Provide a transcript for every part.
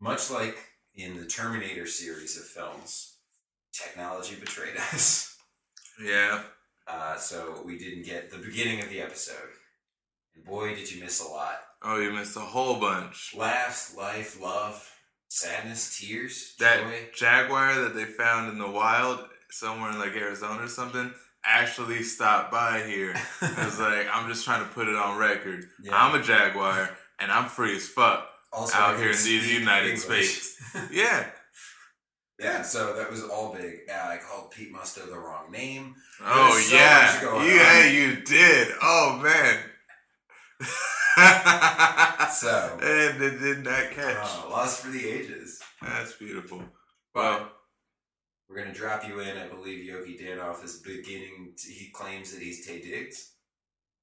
much like in the Terminator series of films, technology betrayed us. Yeah. Uh, so we didn't get the beginning of the episode. And boy, did you miss a lot. Oh, you missed a whole bunch. Laughs, life, love, sadness, tears, That joy. jaguar that they found in the wild somewhere in like Arizona or something actually stopped by here. I was like, I'm just trying to put it on record. Yeah. I'm a jaguar and I'm free as fuck. Also, out here in these United English. States. Yeah. yeah, so that was all big. I called Pete Musto the wrong name. Oh so yeah. yeah, on. you did. Oh man. So- and it did not catch. Uh, lost for the ages. That's beautiful. Well, We're gonna drop you in. I believe Yogi Danoff is beginning. To, he claims that he's Taye Diggs.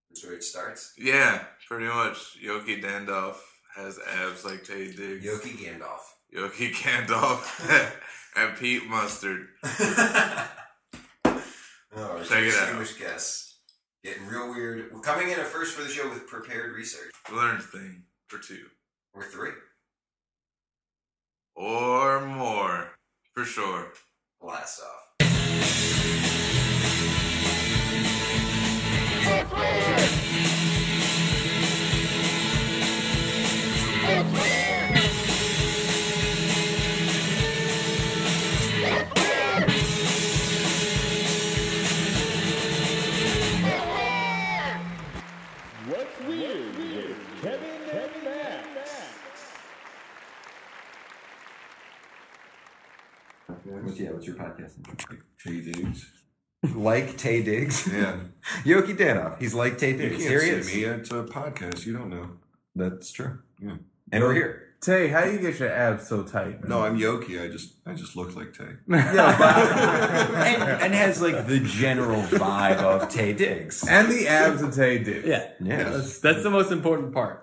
That's where it starts. yeah, pretty much. Yoki Dandolf has abs like Taye Diggs. Yogi Gandalf. Yoki Gandalf and Pete Mustard. oh, our Check it out. distinguished guests. Getting real weird. We're coming in at first for the show with prepared research. Learn thing for two. We're three. Or more. For sure. Blast off. What's, yeah, what's your podcast? name? Taye Diggs. Like Taye Diggs? Yeah. Yoki Danoff. He's like Taye You Diggs. can't Here see me. It's a podcast. You don't know. That's true. Yeah. And we're here. Taye, how do you get your abs so tight? Man? No, I'm Yoki. I just I just look like Taye. and, and has like the general vibe of Taye Diggs. and the abs of Taye did. Yeah, Yeah. that's, that's the most important part.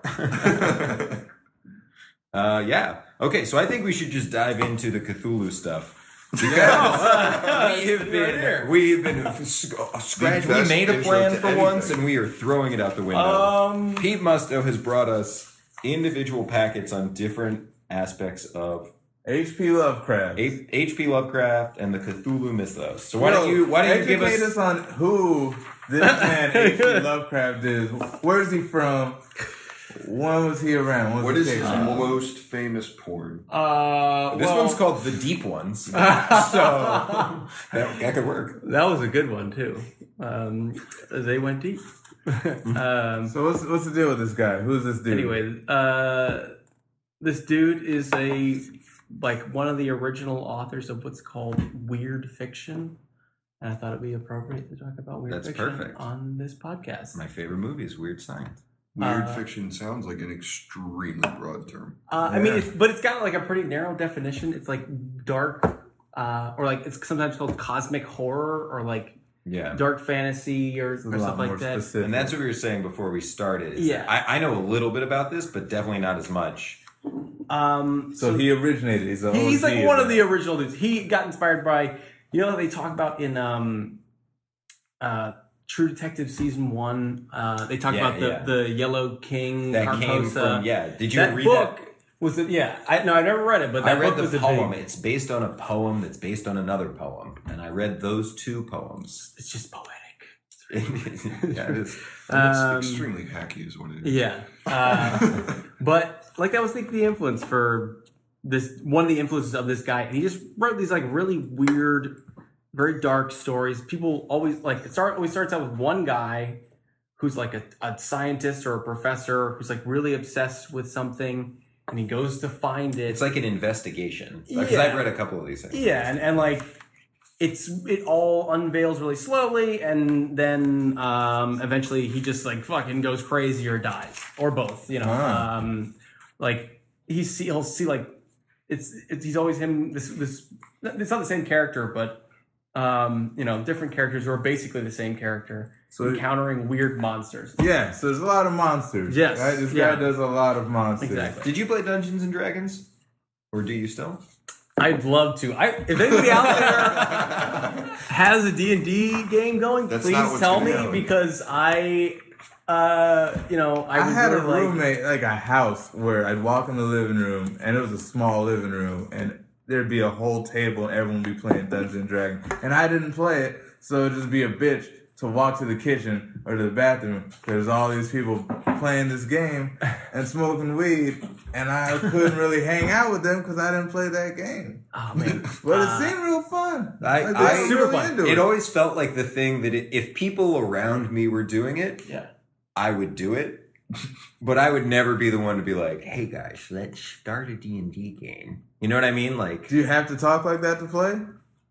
Uh, yeah. Okay, so I think we should just dive into the Cthulhu stuff. Because we have been, we've been sc- scratch. We made a plan to for once, and we are throwing it out the window. Um, Pete Musto has brought us individual packets on different aspects of H.P. Lovecraft. H.P. Lovecraft and the Cthulhu mythos. So why don't you why don't you give educate us? us on who this man H.P. Lovecraft is? Where is he from? When was he around? When What was is his around? most famous porn? uh, This well, one's called the Deep Ones, so that, that could work. That was a good one too. Um, they went deep. um, So what's what's the deal with this guy? Who's this dude? anyway, uh, this dude is a like one of the original authors of what's called weird fiction. And I thought it'd be appropriate to talk about weird That's fiction perfect. on this podcast. My favorite movie is Weird Science. Weird Uh, fiction sounds like an extremely broad term. Uh, I mean, it's, but it's got like a pretty narrow definition. It's like dark, uh, or like it's sometimes called cosmic horror, or like Yeah. dark fantasy, or, It's or stuff like that. specific. And that's what we were saying before we started. is Yeah. I, I know a little bit about this, but definitely not as much. Um, so he originated. He's, he's OG like one of that. the original dudes. He got inspired by, you know, they talk about in um, uh, True Detective season one. Uh, they talk Yeah, about the yeah. the Yellow King. That came from yeah. Did you that read book that? was it? Yeah, I no, I never read it, but I read book the a poem. It's based on a poem that's based on another poem, and I read those two poems. it's just poetic. yeah, it is. Um, it's extremely hacky, is what it is. Yeah. Uh, but like that was like the influence for this one of the influences of this guy. And he just wrote these like really weird, very dark stories. People always like it start always starts out with one guy who's like a, a scientist or a professor who's like really obsessed with something and he goes to find it. It's like an investigation because Yeah. I've read a couple of these things. Yeah, and, and like it's it all unveils really slowly, and then um, eventually he just like fucking goes crazy or dies or both. You know, Ah. um, like he see he'll see like it's, it's he's always him. This this it's not the same character, but um, you know, different characters who are basically the same character So- encountering weird monsters. Yeah, so there's a lot of monsters. Yes, right? this yeah. guy does a lot of monsters. Exactly. Did you play Dungeons and Dragons, or do you still? I'd love to. I if anybody out there has a D and D game going, That's please tell me happen. because I uh, you know, I, I would had a really like- roommate, like a house, where I'd walk in the living room, and it was a small living room, and there'd be a whole table, and everyone would be playing Dungeons and Dragons, and I didn't play it, so it'd just be a bitch to walk to the kitchen or to the bathroom. There's all these people playing this game and smoking weed, and I couldn't really hang out with them because I didn't play that game. Oh man, But it Uh, seemed real fun. I- Like, they I- Super really fun. into It always felt like the thing that it, if people around me were doing it, yeah. I would do it. But I would never be the one to be like, "Hey guys, let's start a D&D game." You know what I mean? Like, Do you have to talk like that to play?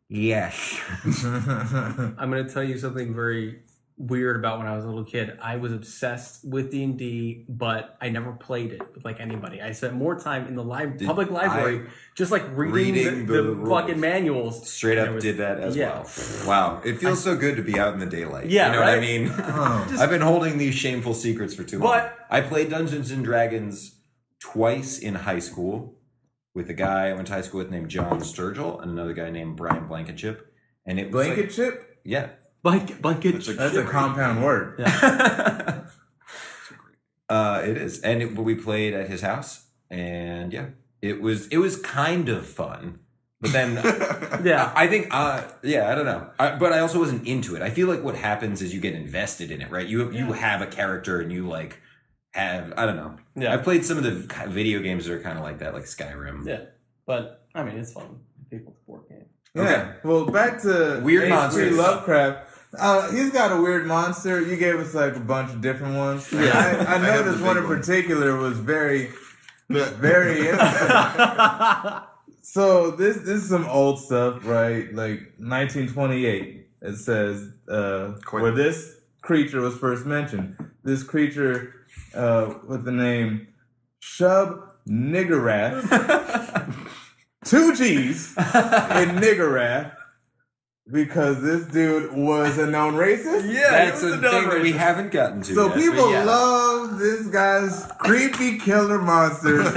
yes. I'm gonna tell you something very weird about when I was a little kid. I was obsessed with D and D, but I never played it with like anybody. I spent more time in the li- Did public library, just like reading, Reading the, the the fucking manuals. Straight up was- did that as yeah. well. Wow. It feels so good to be out in the daylight. Yeah, You know what I mean? Oh. I've been holding these shameful secrets for too long. But- I played Dungeons and Dragons twice in high school with a guy I went to high school with named John Sturgill and another guy named Brian Blankenship. And it was Blanket like, chip? yeah. Blanket, blanket. That's a That's a compound word. uh, it is, and it, we played at his house, and yeah, it was it was kind of fun. But then yeah. I think, uh, yeah, I don't know, I, but I also wasn't into it. I feel like what happens is you get invested in it, right? You you have a character, and you like have I don't know. Yeah. I've played some of the video games that are kind of like that, like Skyrim. Yeah, but I mean, it's fun. People's board game. Yeah. Okay. Well, back to Weird H.P. monsters. Lovecraft. Uh, he's got a weird monster. You gave us like a bunch of different ones. Yeah. I, I I noticed the one big in one. particular was very, very interesting. so this this is some old stuff, right? Like 1928. It says uh, where this creature was first mentioned. This creature uh, with the name Shub Niggurath. Two G's in Niggurath because this dude was a known racist. Yeah, that's it a a thing dumb that we haven't gotten to. So yet, people yeah. love this guy's creepy killer monsters. and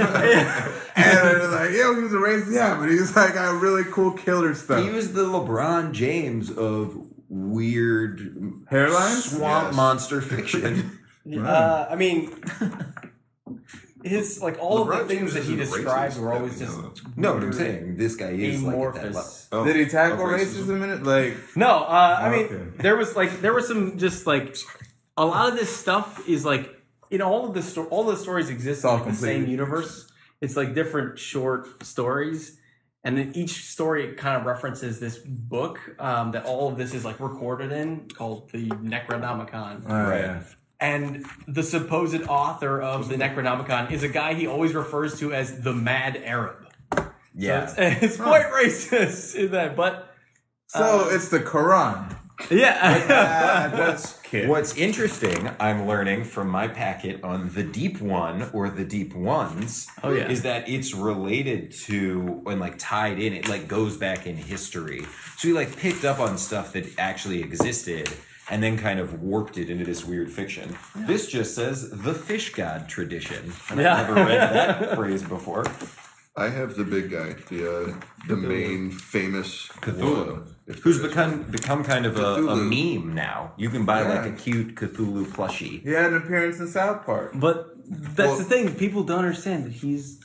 they're like, yo, he was a racist. Yeah, but he was like got really cool killer stuff. He was the LeBron James of weird Hairlines? swamp Yes. monster fiction. Uh, I mean, his like all LeBron of the things James that he isn't described racist, were always just know no, but I'm saying this guy is like at that level. amorphous. Oh, Did he tackle of racism in it? Like, No, uh, I mean, Okay. there was like there was some just like a lot of this stuff is like in all of the sto- all the stories exist in all like, the same universe. It's like different short stories, and then each story kind of references this book um, that all of this is like recorded in called the Necronomicon. uh, yeah. And the supposed author of the Necronomicon is a guy he always refers to as the Mad Arab. Yeah. So it's, it's quite racist in that, but So uh, it's the Quran. yeah. That's kid. What's interesting, I'm learning from my packet on the Deep One or the Deep Ones, Oh, yeah. is that it's related to and like tied in. It like goes back in history. So we like picked up on stuff that actually existed and then kind of warped it into this weird fiction. This just says the fish god tradition. And Yeah. I've never read that phrase before. I have the big guy, the uh, the main famous Cthulhu. one, Who's there is become become kind of a, a meme now. You can buy like a cute Cthulhu plushie. He had an appearance in South Park. But that's Well- the thing. People don't understand that he's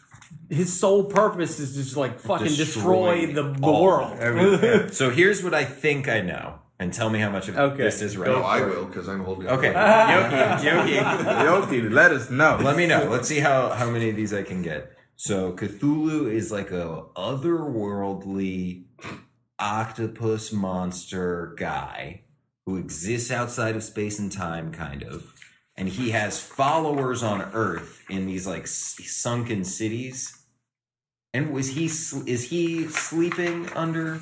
his sole purpose is just like fucking destroy, Destroy the, the all. world. So here's what I think I know, and tell me how much of Okay, this is right. No, I will because I'm holding. it Okay, up. Yoki, Yoki, Yoki, let us know. let me know. Let's see how how many of these I can get. So Cthulhu is like a otherworldly octopus monster guy who exists outside of space and time, kind of, and he has followers on Earth in these like s- sunken cities. And was he sl- is he sleeping under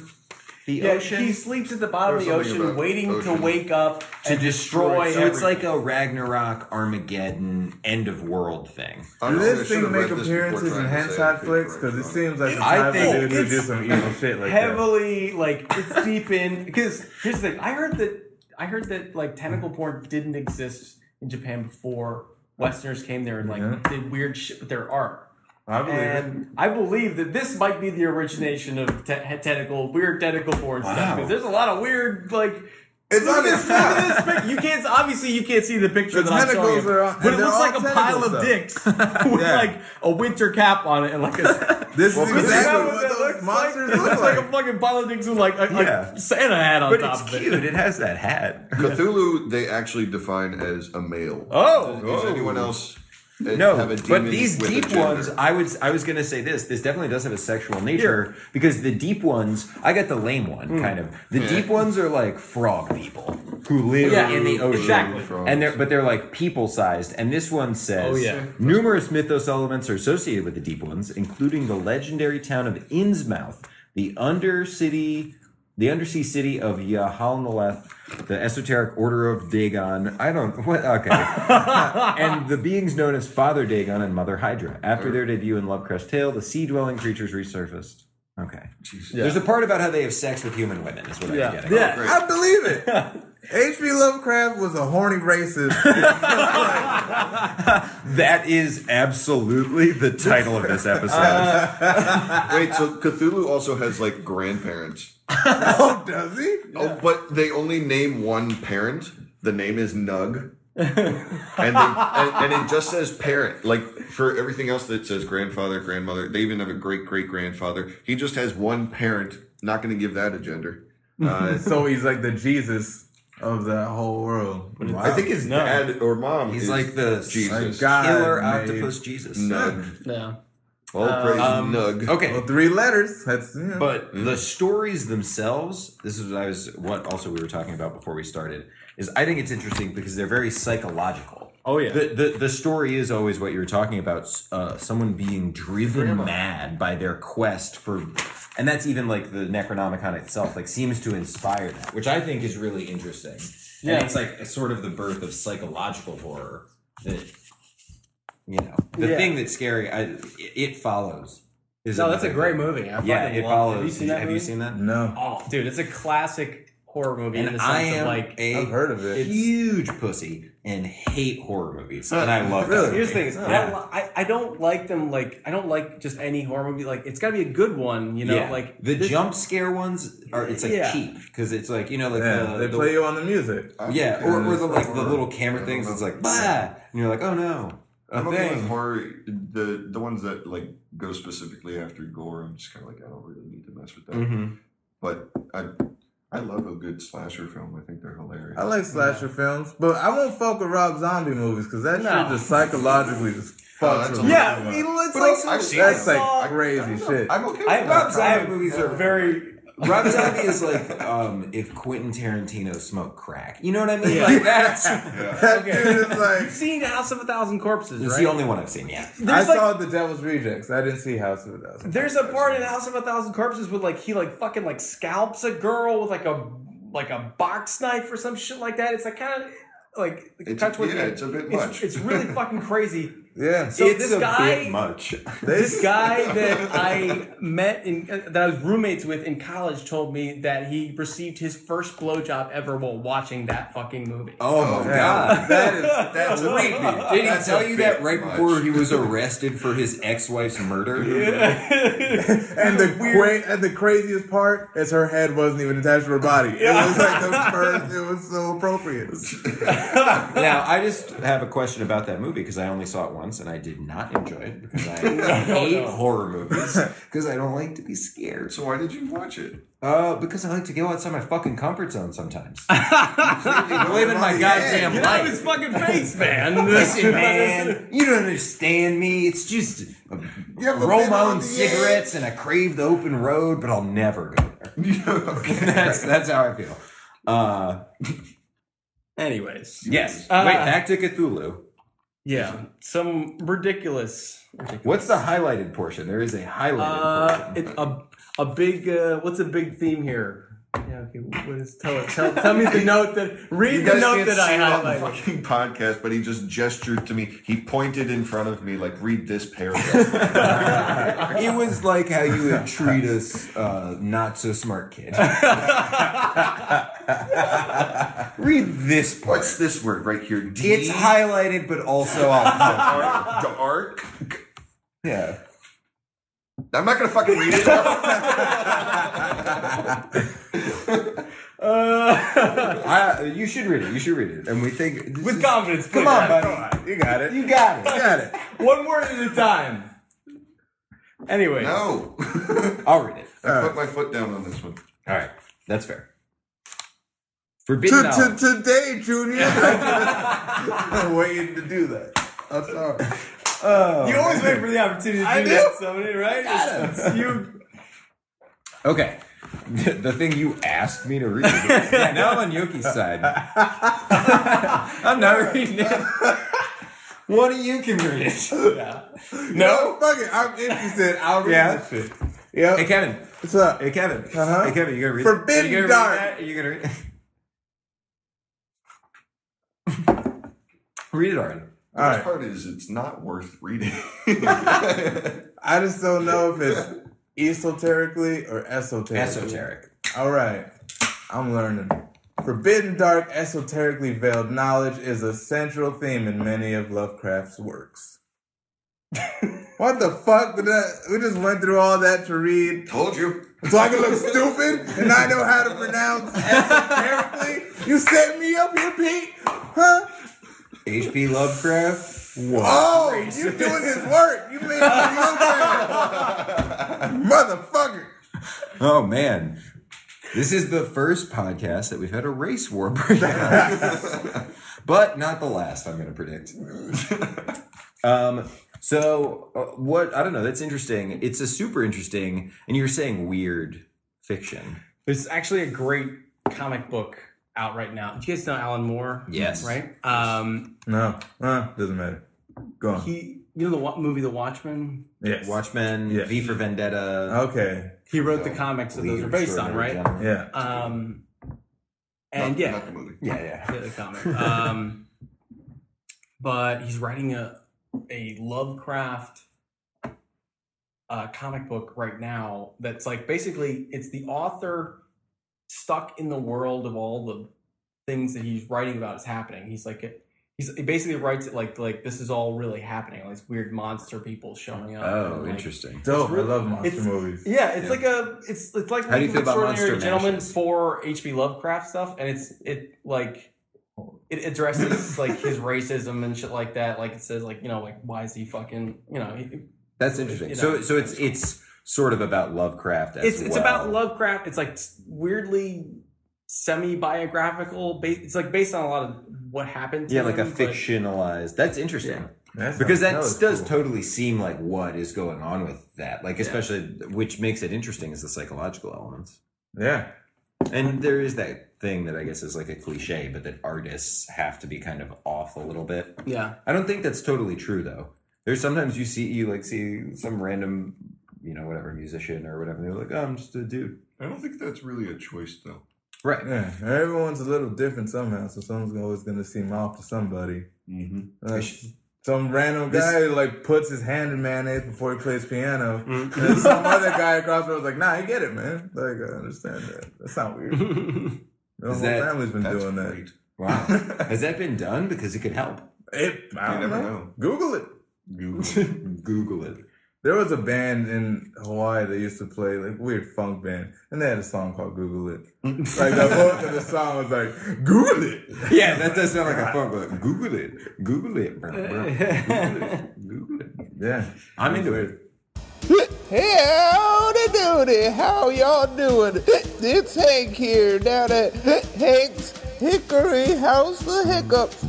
the yeah, ocean? he sleeps at the bottom of the There's something ocean, about waiting to wake up to and destroy. So it's like a Ragnarok, Armageddon, end of world thing. Do Honestly, I this should thing have make read this before appearances in trying to say hentai it flicks? Because it seems like the I type think of dude who do some evil shit like that. heavily like it's deep in because here's the thing. I heard that I heard that like tentacle porn didn't exist in Japan before Westerners came there and like Yeah. did weird shit with their art. I believe it. And I believe that this might be the origination of te- tentacle, weird tentacle porn Wow. stuff because there's a lot of weird like It's on his top. Look at this pic- You can't obviously you can't see the picture The that I'm showing tentacles you, are but it looks like a pile tentacle of dicks with Yeah. like a winter cap on it and like a. This Well, is exactly that's what that those looks monsters like. It look looks like like. a fucking pile of dicks with like a, Yeah. a Santa hat on But top it's of cute. it. It has that hat. Cthulhu, they actually define as a male. Oh, Does oh. anyone else No, have a but these deep ones, I would, I was gonna say this. This definitely does have a sexual nature because the deep ones, I got the lame one, Hmm. kind of. The deep ones are like frog people who live Yeah, in the ocean, exactly. and they're but they're like people sized. And this one says, Oh, yeah. numerous mythos elements are associated with the deep ones, including the legendary town of Innsmouth, the undercity. The undersea city of Y'ha-nthlei, the esoteric order of Dagon. I don't what okay. and the beings known as Father Dagon and Mother Hydra. After their debut in Lovecraft's Tale, the sea dwelling creatures resurfaced. Okay. There's a part about how they have sex with human women, is what Yeah. I'm getting. Yeah. I believe it. H.P. Lovecraft was a horny racist. That is absolutely the title of this episode. Wait, so Cthulhu also has like grandparents. oh, does he? Oh, but they only name one parent. The name is Nug. and, they, and, and it just says parent. Like for everything else that says grandfather, grandmother, they even have a great great grandfather. He just has one parent. Not going to give that a gender. Uh, So he's like the Jesus of that whole world. I think his dad or mom. He's is like the Jesus. God killer made- octopus Jesus. Nug. yeah. All praise Um, Nug. Okay. Well, three letters. That's yeah. But the stories themselves, this is what I was what also we were talking about before we started, is I think it's interesting because they're very psychological. Oh, yeah. The the, the story is always what you were talking about, uh, someone being driven mad by their quest for and that's even like the Necronomicon itself, like seems to inspire that, which I think is really interesting. Yeah. And it's like a sort of the birth of psychological horror that you know. The Yeah. thing that's scary, I, it, it follows. Is No, that's a great thing. movie. I Yeah, it follows. Have you seen that? have you seen that? no, Oh, dude, it's a classic horror movie in And the sense I am of like. a I've heard of it. huge pussy and hate horror movies, and I love Really? that. Here's the thing: is I, Yeah. don't, I I don't like them. Like I don't like just any horror movie. Like it's got to be a good one. You know, yeah, like the this- jump scare ones are it's like Yeah. cheap because it's like you know like yeah, the, they the- play you on the music. yeah or, or the like the little camera things. It's like bah, and you're like oh no a I'm okay with thing. horror. The the ones that like go specifically after gore. I'm just kind of like I don't really need to mess with that. Mhm. But I I love a good slasher film. I think they're hilarious. I like slasher films, but I won't fuck with Rob Zombie movies because that No. shit just psychologically just Oh, fucks that's with a. Yeah, he looks But like I've seen That's it. like crazy shit. I'm okay. With I, that. Rob Zombie Zombie movies are- very. Rob Zombie is like um, if Quentin Tarantino smoked crack. You know what I mean? Like that's that dude is like. You've seen House of a Thousand Corpses, it's right? the only one I've seen. Yeah. I like saw The Devil's Rejects. I didn't see House of a Thousand. There's a part in House of a Thousand Corpses where like he like fucking like scalps a girl with like a like a box knife or some shit like that. It's like kind of like It's- touch with yeah, the- it's a bit it's. It's really fucking crazy. Yeah. So it's this a guy, bit much. this guy that I met in uh, that I was roommates with in college told me that he received his first blowjob ever while watching that fucking movie. Oh my Yeah. god. That is That's creepy. Did he tell you that right much. before he was arrested for his ex-wife's murder? Yeah. And the cra- and the craziest part is her head wasn't even attached to her body. It was like the first. It was so appropriate. now, I just have a question about that movie because I only saw it once and I did not enjoy it because I hate horror movies because I don't like to be scared. So why did you watch it? Uh, because I like to go outside my fucking comfort zone sometimes. Living my goddamn Get out of life. his fucking face, man. Listen, man, you don't understand me. It's just ever roll been my on own the cigarettes and I crave the open road, but I'll never go there. that's that's how I feel. Uh, Anyways, yes. Uh, Wait, back to Cthulhu. Yeah, some ridiculous. ridiculous. What's the highlighted portion? There is a highlighted Uh, portion. it, a a big. Uh, what's a big theme here? Yeah, okay. What is tell it? Tell, tell me the note that read the note that I see it on the fucking podcast, but he just gestured to me. He pointed in front of me, like, "Read this paragraph." it was like how you would treat us uh, not so smart kid. Read this part. What's this word right here? D? It's highlighted, but also I'll dark. yeah. I'm not gonna fucking read it. Uh, I, you should read it. You should read it. And we think with is- confidence. Come on, buddy. Come on, you got it. You got it. You got it. One word at a time. Anyway, No. I'll read it. I put my foot down on this one. All right, that's fair. Forbidden To, knowledge. to, today, Junior. I'm waiting to do that. I'm sorry. Oh, you always wait for the opportunity to do I that, somebody, right? It's- you. Okay. The thing you asked me to read. yeah, now I'm on Yoki's side. I'm not reading it. One of you can read it. Yeah. No, fuck it. I'm interested. I'll read Yeah? that shit. Yep. Hey, Kevin. What's up? Hey, Kevin. Uh-huh. Hey, Kevin, you gonna read Forbidden it? You gonna Dark. Read that? Are you gonna read Read it already. The All worst right. part is it's not worth reading. I just don't know if it's esoterically or esoterically. Esoteric. All right. I'm learning. Forbidden dark, esoterically veiled knowledge is a central theme in many of Lovecraft's works. what the fuck did that? We just went through all that to read Told you. so I can look stupid and I know how to pronounce esoterically. You set me up here, Pete? Huh? H.P. Lovecraft. Oh, you doing his work. You made him look bad. Motherfucker. Oh man. This is the first podcast that we've had a race war break out. but not the last, I'm going to predict. um, so, uh, what, I don't know, that's interesting. It's a super interesting, and you're saying weird fiction. There's actually a great comic book out right now. Do you guys know Alan Moore? Yes. Right? Um, No, uh, doesn't matter. Go on. he, you know the wa- movie The Watchmen? Yes. Watchmen, Yeah. V for Vendetta. Okay. He wrote the comics that those are based on, right? Gentlemen. Yeah. Um, and Not- yeah, Not the movie. Yeah, yeah. yeah, the comic. Um, but he's writing a a Lovecraft uh, comic book right now that's like basically it's the author stuck in the world of all the things that he's writing about is happening. He's like he's he basically writes it like like this is all really happening. All these weird monster people showing up. Oh, like, interesting. Dope. really- I love monster it's- movies. Yeah, it's Yeah. like a it's it's like How do you League feel of about Monster Gentlemen Mashes? for H.P. Lovecraft stuff, and it's it like it addresses like his racism and shit like that. Like it says like you know like why is he fucking you know he, That's interesting. You so, know. so it's it's sort of about Lovecraft as it's it's well. about Lovecraft. It's like weirdly semi biographical. It's like based on a lot of what happened. To Yeah, like a him, but- fictionalized. That's interesting. That because that, sounds- does cool. totally seem like what is going on with that like especially which makes it interesting is the psychological elements Yeah. and there is that thing that i guess is like a cliche but that artists have to be kind of off a little bit Yeah, i don't think that's totally true though there's sometimes you see you like see some random you know whatever musician or whatever they're like oh i'm just a dude I don't think that's really a choice, though. right Yeah. Everyone's a little different somehow, so someone's always going to seem off to somebody. mm-hmm. Uh, some random guy who, like puts his hand in mayonnaise before he plays piano, Mm. and some other guy across the road was like, "Nah, I get it, man. Like, I understand that. That's not weird. The whole that- family's been That's doing that. wow has that been done because it could help It, I don't never know. know. Google it. google it There was a band in Hawaii that used to play like weird funk band, and they had a song called "Google It." like the hook of the song was like "Google it." yeah that does sound like a funk, but google it google it bro, bro. google it google it Yeah, i'm into it Hey, howdy doody, how y'all doing? It's Hank here down at Hank's Hickory House of Hiccups.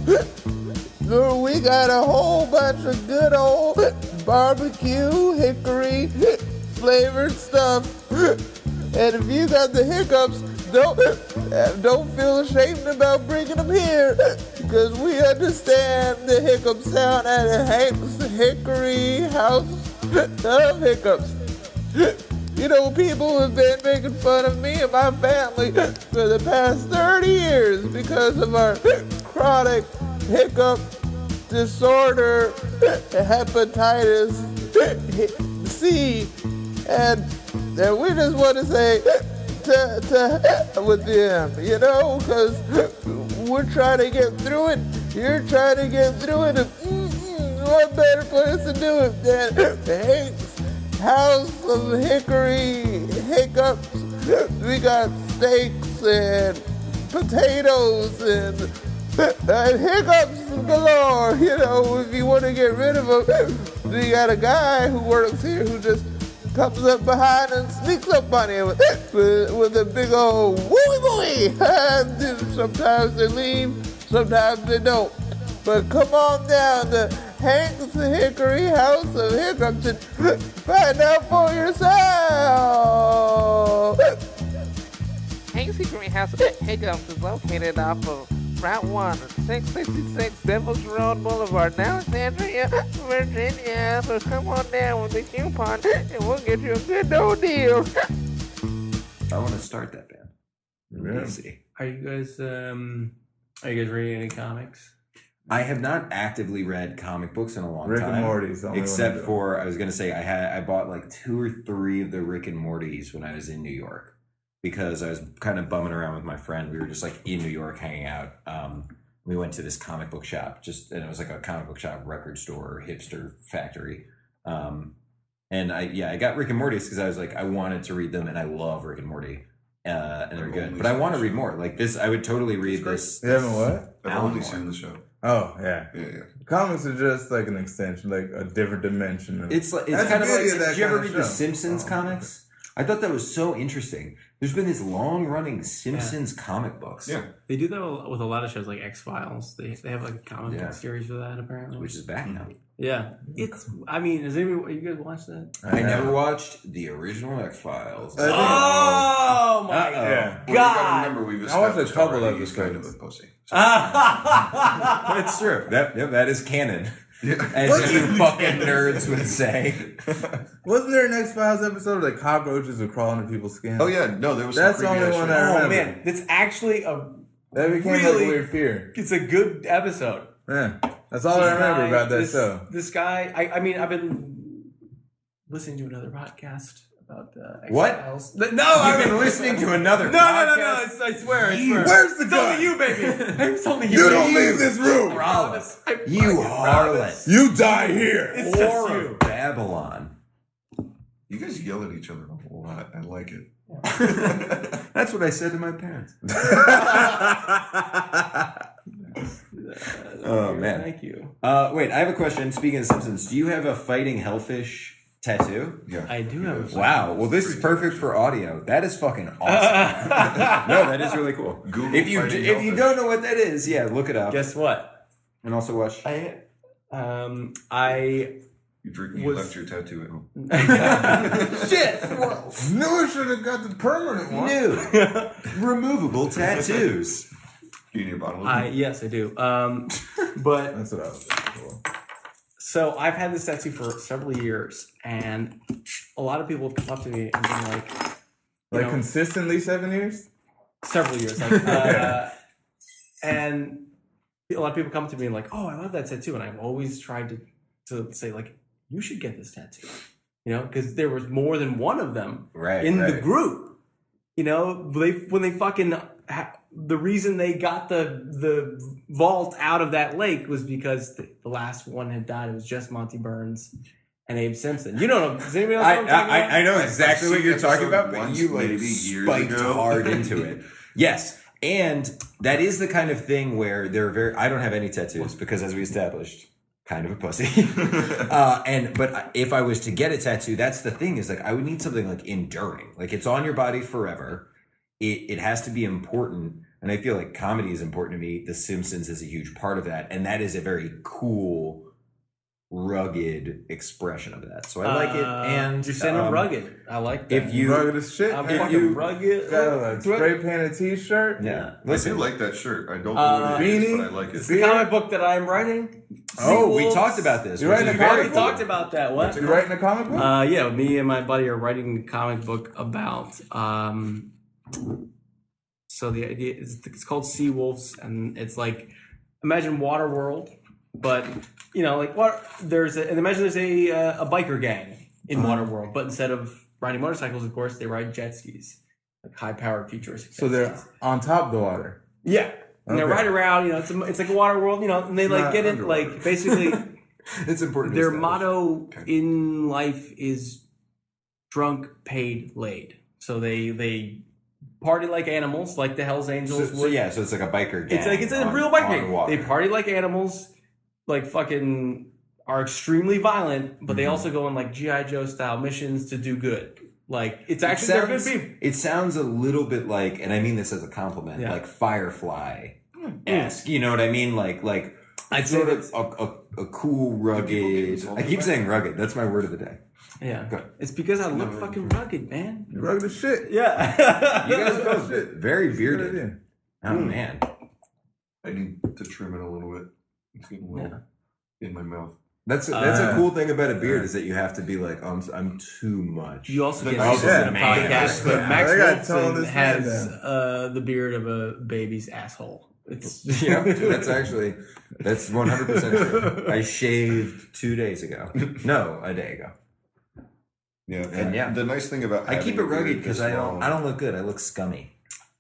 We got a whole bunch of good old barbecue hickory flavored stuff. And if you got the hiccups, don't don't feel ashamed about bringing them here, because we understand the hiccup sound at Hank's Hickory House of Hiccups. You know, people have been making fun of me and my family for the past 30 years because of our chronic hiccup disorder, hepatitis C. And, and we just want to say to, to with them, you know, because we're trying to get through it. You're trying to get through it. Mm, what better place to do it than Hank's House of Hickory Hiccups? We got steaks and potatoes and, and hiccups galore. Oh, you know, if you want to get rid of them, you got a guy who works here who just comes up behind and sneaks up on you with, with, a big old wooey wooey. Sometimes they leave, sometimes they don't. But come on down to Hank's Hickory House of Hiccups and find out for yourself. Hank's Hickory House of Hiccups is located off of Route 1, 666 Devils Road Boulevard, Alexandria, Virginia. So come on down with the coupon and we'll get you a good old deal. I want to start that band. Let me see. Are you guys um are you guys reading any comics? I have not actively read comic books in a long Rick and time. Morty is the only except do. for I was gonna say I had I bought like two or three of the Rick and Mortys when I was in New York because I was kind of bumming around with my friend. We were just like in New York hanging out. Um, we went to this comic book shop, just and it was like a comic book shop, record store, hipster factory. Um, and I yeah I got Rick and Morty's because I was like I wanted to read them and I love Rick and Morty. Uh, and they're I've good, only but I want to read more. Like this, I would totally read this. You haven't what? I've Alan only Moore. seen the show. Oh yeah. Yeah, yeah. Comics are just like an extension, like a different dimension. Of, It's like it's That's kind the of like. beauty of that Did you ever kind read of the show. Simpsons Oh, comics? I thought that was so interesting. There's been these long running Simpsons comic books, Yeah. They do that with a lot of shows like X Files. They they have like a comic Yeah. book series for that apparently. which is back now. yeah, it's. I mean, has anybody you guys watched that? I have- never watched the original X Files. I think- Oh my Uh-oh. Yeah. Well, God. gotta remember we've I watched a established couple already he's kind of a pussy. That's true. That yep, that is canon, as you fucking nerds would say. Wasn't there an X Files episode where like cockroaches would crawling into people's skin? Oh yeah, no, there was That's some the only one shit. I Oh remember. man, it's actually a. That became like Really? a weird fear. It's a good episode. Yeah, that's all I remember guy- about that this, show. This guy, I, I mean, I've been listening to another podcast about uh, X What? Files. No, I've You've been listening to another. No, no, no, no! podcast? I, I swear, I swear. Where's the it's gun? only you, baby. it's only you. You don't baby. leave this room. Promise. You fucking promise. harlot! You die here. It's just you. of Babylon. You guys yell at each other a whole lot. I like it. That's what I said to my parents. Oh man. Thank you. Uh, wait, I have a question. Speaking of Simpsons, do you have a fighting hellfish tattoo? Yeah. I do have. A Wow. Well, this is perfect for audio. That is fucking awesome. no, that is really cool. Google if you fighting if you don't know what that is, yeah, look it up. Guess what? And also watch. I um I You, drink, you Was- left your tattoo at home. shit. Knew I should have got the permanent one. New removable tattoos. Do you need a bottle of I yes I do. Um, but That's what I was looking for. So I've had this tattoo for several years, and a lot of people have come up to me and been like, Like know, consistently seven years. several years, like, uh, and a lot of people come to me and like, oh, I love that tattoo, and I've always tried to to say like, you should get this tattoo, you know, because there was more than one of them Right. in the group. You know, they when they fucking the reason they got the the vault out of that lake was because the, the last one had died. It was just Monty Burns and Abe Simpson. You don't know? Does anybody else I, know what I'm I, about? I I know exactly what you're talking about, but once, you like spiked ago. hard into it. Yes, and that is the kind of thing where they're very. I don't have any tattoos because, as we established, kind of a pussy. uh, and but if I was to get a tattoo, that's the thing is like I would need something like enduring, like it's on your body forever. It it has to be important, and I feel like comedy is important to me. The Simpsons is a huge part of that, and that is a very cool, rugged expression of that. So I like it. Uh, And you're saying I'm um, rugged. I like that. if you- rugged as shit. I'm man. fucking you- rugged. got a spray painted T-shirt. Yeah. I do like that shirt. I don't know Uh, what it is, beanie? but I like It's it. the comic book that I'm writing. Oh, we Seawolves. talked about this. You're which writing is a We comic very already book? talked about that. What? You writing a comic book? Uh, yeah, me and my buddy are writing a comic book about. Um, so the idea is it's called Sea Wolves, and it's like imagine Waterworld, but you know, like what there's a, and imagine there's a uh, a biker gang in Uh-huh. Waterworld, but instead of riding motorcycles, of course, they ride jet skis, like high powered futuristic. so they're skis. on top of the water. yeah. And they Okay. ride around, you know. It's a, it's like a water world, you know. And they like get in, underwater. like basically, It's important. their motto in life is drunk paid laid so they they party like animals, like the Hell's Angels. so would. yeah, so it's like a biker gang. It's like it's a real biker gang. They party like animals, like fucking are extremely violent, but Mm-hmm. they also go on like GI Joe style missions to do good. Like it's It actually good sounds, people. it sounds a little bit like, and I mean this as a compliment, Yeah. like Firefly esque. You know what I mean? Like, like I'd say sort of a, a, a cool, rugged. I keep saying rugged. That's my word of the day. Yeah. Good. It's because I look fucking rugged, man. You're rugged as shit. Yeah. You guys both Shit. very Good bearded. idea. Oh man, I need to trim it a little bit. It's getting a little in my mouth. that's that's Uh, a cool thing about a beard is that you have to be like, oh, I'm I'm too much. You also get Oh, this yeah, in a man. podcast, Yeah. but Max I Wilson has uh, the beard of a baby's asshole. It's yeah, that's actually that's 100 percent true. I shaved two days ago. No, a day ago. Yeah, And yeah. The nice thing about I keep it rugged because I don't long. I don't look good. I look scummy.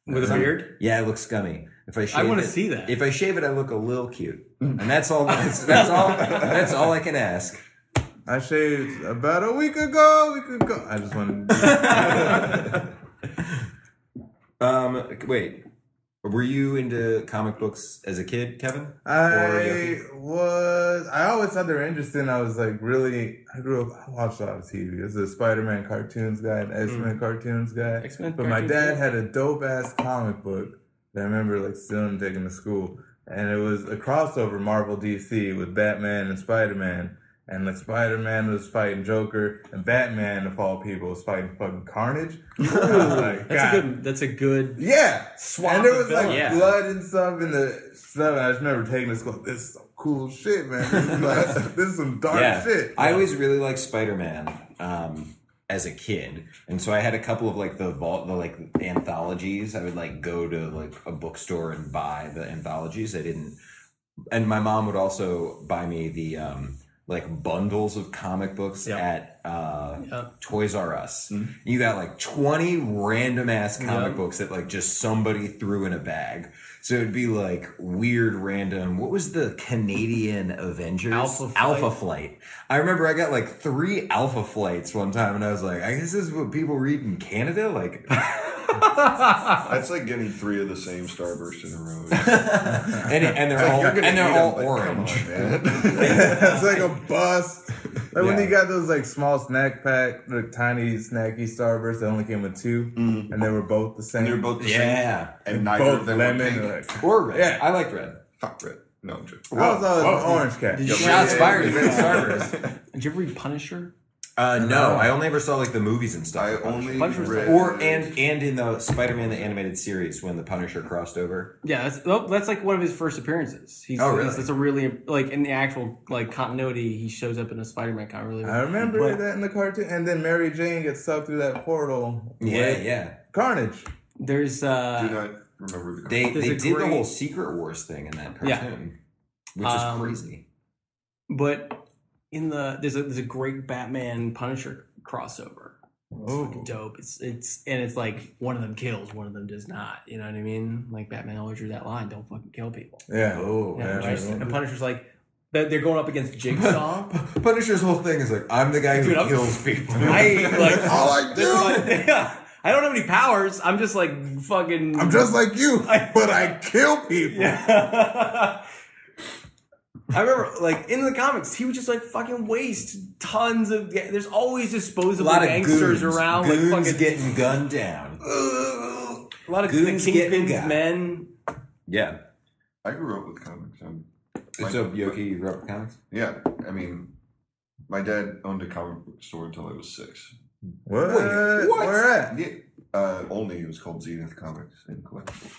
with a beard. Yeah, I look scummy. If I shave I want to see that. If I shave it, I look a little cute, and that's all. That's, that's all. That's all I can ask. I shaved about a week ago. Week ago. I just want to. Um, wait, were you into comic books as a kid, Kevin? I was. I always thought they were interesting. I was like really. I grew up. I watched a lot of TV. I was a Spider-Man cartoons guy, an hmm. X-Men cartoons guy. X-Men But my dad had a dope ass comic book that I remember like stealing taking to school, and it was a crossover Marvel DC with Batman and Spider-Man. And like Spider Man was fighting Joker, and Batman, of all people, was fighting fucking Carnage. I like, That's God a good. That's a good. yeah, Swap and there was like. Yeah. blood and stuff in the stuff. I just remember taking this. Go, this is some cool shit, man. This is, like, this is some dark yeah, shit. I always really liked Spider Man um, as a kid, and so I had a couple of like the vault, the like anthologies. I would like go to like a bookstore and buy the anthologies. I didn't, and my mom would also buy me the um, like bundles of comic books Yep. at uh, Yep. Toys R Us. You got like twenty random ass comic Yep. books that like just somebody threw in a bag. So it'd be like weird, random. What was the Canadian Avengers? Alpha Flight. Alpha Flight. I remember I got like three Alpha Flights one time, and I was like, I guess this is what people read in Canada. Like, That's like getting three of the same Starburst in a row. and, and they're It's like, all and they're all but orange. Come on, man. it's like a bust. Like when you got those like small snack pack, the tiny snacky starburst that only came with 2 mm-hmm. and they were both the same. And they're both the same. Yeah, And neither both of them were lemon. pink. Like, or red. Yeah. I liked red. Fuck red. No, I'm joking. I was always an orange cat. Did you Shots read- fired. You read Starburst. Did you ever read Punisher? Uh, no, I only ever saw like the movies and stuff. I with Punisher. only Punisher's read or and and in the Spider-Man the animated series when the Punisher crossed over. Yeah, that's oh, that's like one of his first appearances. He's, Oh, really? It's, it's a really like in the actual like continuity. He shows up in a Spider-Man kind of really. I remember But- that in the cartoon. And then Mary Jane gets sucked through that portal. Yeah, with yeah. Carnage. There's Do uh, not remember the They There's they a did the great- whole Secret Wars thing in that Yeah. cartoon, which Um, is crazy. but in the there's a there's a great Batman Punisher crossover. It's Oh. fucking dope. It's it's and it's like one of them kills, one of them does not. You know what I mean? Like Batman always drew that line: "Don't fucking kill people." Yeah. Oh, Yeah, yeah. And Punisher's like they're they're going up against Jigsaw. Punisher's whole thing is like, I'm the guy who Dude, I'm- kills people. I like All I is yeah. I don't have any powers. I'm just like fucking. I'm just like you, but I kill people. Yeah. I remember, like in the comics, he would just like fucking waste tons of. There's always a disposable lot of gangsters goons, around, goons like fucking getting gunned down. a lot of goons the getting Kingpin's got. men. Yeah. I grew up with comics. Um, my- So Yoki, you grew up with comics? Yeah, I mean, my dad owned a comic book store until I was six. What? what? Where at? Yeah, uh, only it was called Zenith Comics and Collectibles.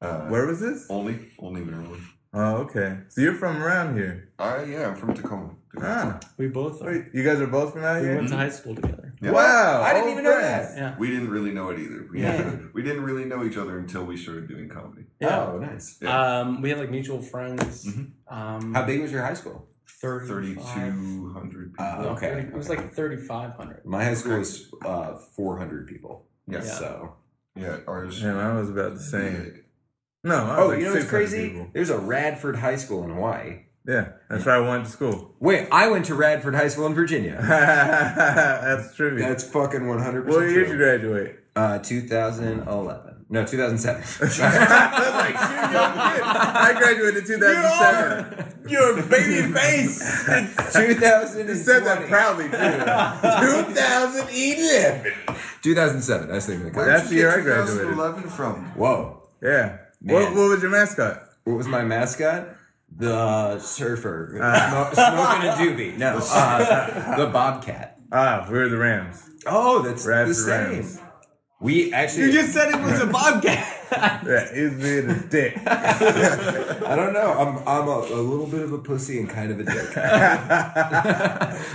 Uh, Where was this? Only, only Maryland. Oh, okay. So you're from around here. I yeah, I'm from Tacoma. Ah. We both are. Wait, you guys are both from out here. We went to high school together. Yeah. Wow. I didn't old even know that. Yeah. We didn't really know it either. We, Yeah. we didn't really know each other until we started doing comedy. Yeah. Oh, nice. Yeah. Um, we had like mutual friends. Mhm. Um, How big was your high school? 35. 3,200 people. Uh, Okay. 30 it was like 3,500. My high school was uh, 400 people. Yeah. So. yeah, ours. Yeah, mine was about the same. No, I was Oh, like you know what's crazy? people. There's a Radford High School in Hawaii. Yeah, that's where I went to school. Wait, I went to Radford High School in Virginia. that's true. That's fucking 100% what year did you true. graduate? Uh, 2011. No, 2007. I was like, shoot, young kid. I graduated in 2007. You're, Your baby face. 2020. You said that proudly, too. 2011. 2007. I was thinking Where'd. That's the year I graduated. 2011 from? Whoa. Yeah. Man. What, what was your mascot? What was my mascot? The uh, surfer. Smo- smoking a doobie. No. Uh, the bobcat. Ah, we were the Rams. Oh, that's Radford the same. Rams. We actually. You just said it was a bobcat. Yeah, he's being a dick. I don't know. I'm I'm a, a little bit of a pussy and kind of a dick.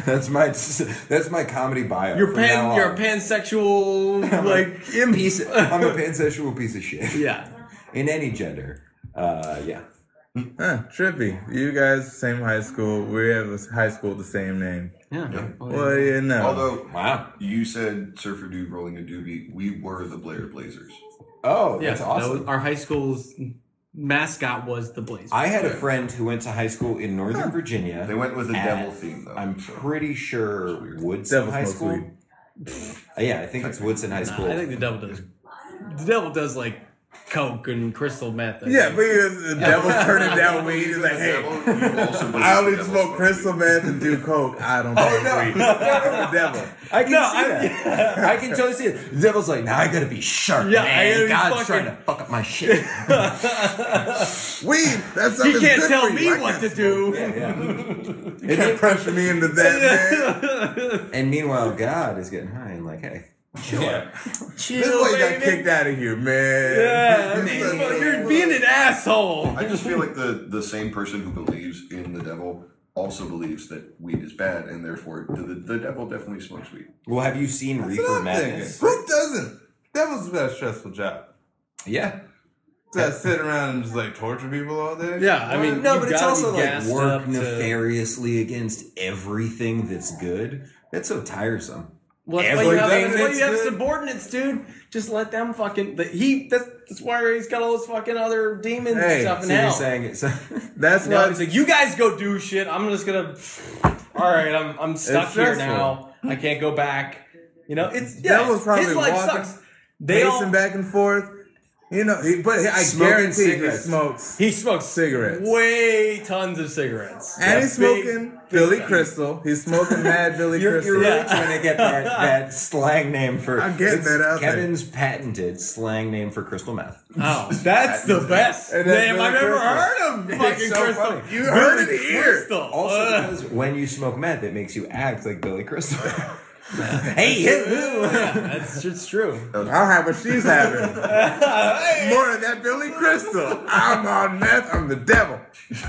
that's my that's my comedy bio. You're pan. You're a pansexual. Like piece. I'm a pansexual piece of shit. yeah. In any gender. Uh, yeah. Huh, trippy. You guys, same high school. We have a high school with the same name. Yeah. Well, you know. Although Wow. you said surfer dude rolling a doobie, we were the Blair Blazers. Oh, Yeah. that's that awesome. was- our high school's mascot was the Blazers. I had a friend who went to high school in Northern Virginia. They went with a at- devil theme though. I'm so. pretty sure Woodson Devil High School. Yeah, I think it's Woodson High Nah, School. I think the devil does. The devil does like coke and crystal meth. I Yeah, think. but the devil's turning down weed. He's like, hey, also I only the devil smoke crystal weed. meth and do coke. I don't oh, smoke weed. I'm the devil. I can No, see I- that. I can totally see it. The devil's like, now I gotta be sharp, Yeah, I man. gotta be God's fucking- trying to fuck up my shit. Weed. That's He something can't tell me. I what can't to do. smoke. You can't pressure me into that, man. and meanwhile, God is getting high and like, hey, Yeah. This is why you got kicked out of here, man. Yeah, Man. you're being an asshole. I just feel like the the same person who believes in the devil also believes that weed is bad, and therefore the, the devil definitely smokes weed. well, have you seen That's Reefer what I'm thinking. Madness? Who doesn't? Devil's got a stressful job. Yeah. Just sit around and just like torture people all day. Yeah, I mean, no, but it's also like work up to- nefariously against everything that's good. That's so tiresome. Well, that's why you have, that's why you have subordinates, dude. Just let them fucking. The, he. That's, that's why he's got all those fucking other demons and Hey, stuff in So you're hell. saying it's That's No, why he's like, you guys go do shit. I'm just gonna. All right, I'm I'm stuck It's here stressful. now. I can't go back. You know, it's yeah. was probably his life walking, sucks. They pacing all. back and forth. You know, he, but I Smoking guarantee he smokes. He smokes Cigarettes. Way tons of cigarettes. And he's Big- smoking Billy Crystal. He's smoking Mad Billy You're, Crystal. you're really Yeah. trying to get that, that slang name for. I'm getting that out there. Kevin's patented slang name for crystal meth. Oh, that's the best name Billy I've ever heard of. Fucking so crystal. funny. You heard it here. Crystal. Also, Uh, because when you smoke meth, it makes you act like Billy Crystal. hey, hoo, that's just true. I'll have what she's having. More of that Billy Crystal. I'm on meth. I'm the devil.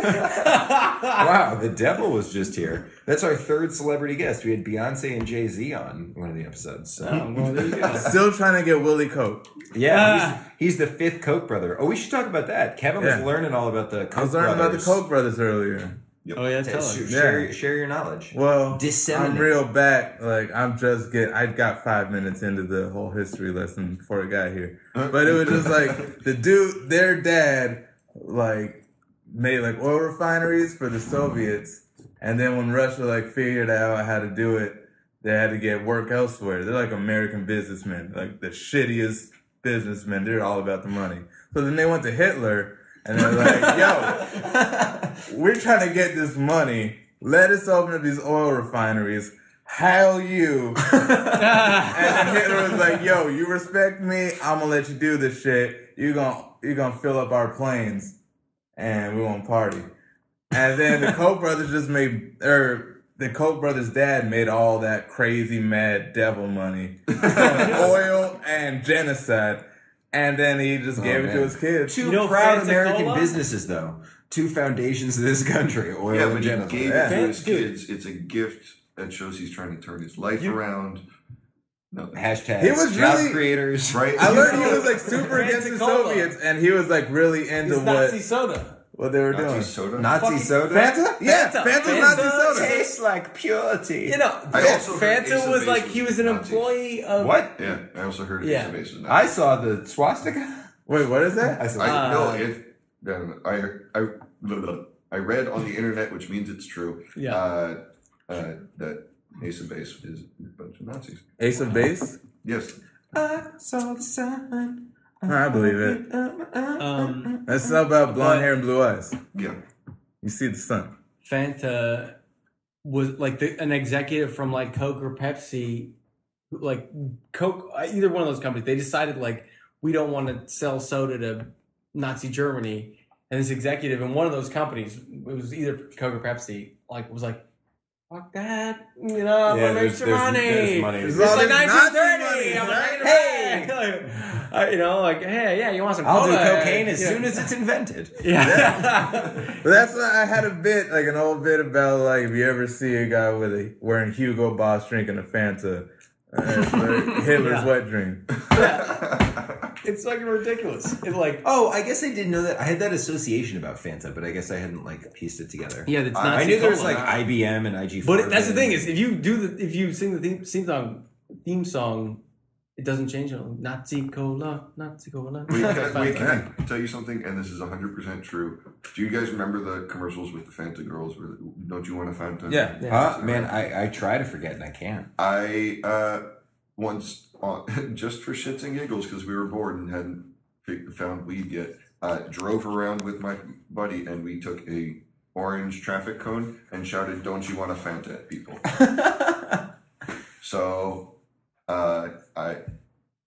Wow, the devil was just here. That's our third celebrity guest. We had Beyonce and Jay Z on one of the episodes. So. Oh, well, there you go. Still trying to get Willie Coke. Yeah, Ah. he's, he's the fifth Koch brother. Oh, we should talk about that. Kevin was learning all about the Koch I was learning about the brothers. Koch brothers earlier. Oh yeah, tell us. Share, Yeah. share your knowledge. Well, Disseminate. I'm real back. Like I'm just get. I got five minutes into the whole history lesson before I got here, but it was just like the dude, their dad, like made like oil refineries for the Soviets, and then when Russia like figured out how to do it, they had to get work elsewhere. They're like American businessmen, like the shittiest businessmen. They're all about the money. So then they went to Hitler. And they're like, yo, we're trying to get this money. Let us open up these oil refineries. Hell you. and then Hitler was like, yo, you respect me, I'm gonna let you do this shit. You gon' you gonna fill up our planes and we won't party. And then the Koch brothers just made or the Koch brothers' dad made all that crazy mad devil money from oil and genocide. And then he just oh, gave it man. to his kids. Two You know proud Fanta American Cola? businesses, though. Two foundations of this country: oil Yeah, and but gave Yeah. it to his Dude. kids. It's a gift that shows he's trying to turn his life You- around. No, Hashtag He was job really- creators. right? I learned he was like super Fanta against the Soviets, and he was like really into It's what Nazi soda. What they were Nazi doing. soda. Nazi Fucking soda. Fanta? Yeah, Fanta. Fanta's Fanta Nazi soda. tastes like purity. You know, I also heard Ace Fanta of was Base like was he was an Nazis. employee of what? Yeah, I also heard Yeah. Ace of Base was Nazi. I saw the swastika. Wait, what is that? I saw. I Uh, no, if I I, I I read on the internet, which means it's true. Yeah. Uh, uh, that Ace of Base is a bunch of Nazis. Ace of Base. Yes. I saw the sign. I believe it. Um, That's about blonde hair and blue eyes. Yeah. You see the sun. Fanta was like the, an executive from like Coke or Pepsi, like Coke, uh, either one of those companies. They decided like we don't want to sell soda to Nazi Germany, and this executive in one of those companies, it was either Coke or Pepsi, like was like. Fuck that! You know, I'm Yeah, gonna make there's- some money. there's money. It's like 1930. money, I'm right? like, hey, I- you know, like, hey, yeah, you want some? I'll do cola? cocaine as Yeah. soon as it's invented. Yeah. But that's why I had a bit, like an old bit about like if you ever see a guy with a wearing Hugo Boss drinking a Fanta, uh, it's like Hitler's Yeah. wet dream. it's fucking ridiculous. It like Oh, I guess I didn't know that. I had that association about Fanta, but I guess I hadn't like pieced it together. yeah, it's I- not. I knew there was like IBM and IG. But that's the thing is, if you do the if you sing the theme, theme song theme song, it doesn't change. it. Nazi cola, Nazi cola. Wait, Okay, can, I, wait, can I tell you something? And this is 100% true. Do you guys remember the commercials with the Fanta girls? Where, don't you want a Fanta? Yeah. Uh, man, I, I try to forget and I can't. I uh, once, uh, just for shits and giggles, because we were bored and hadn't fig- found weed yet, uh, drove around with my buddy and we took a orange traffic cone and shouted, "Don't you want a Fanta?" at people. so, uh, I,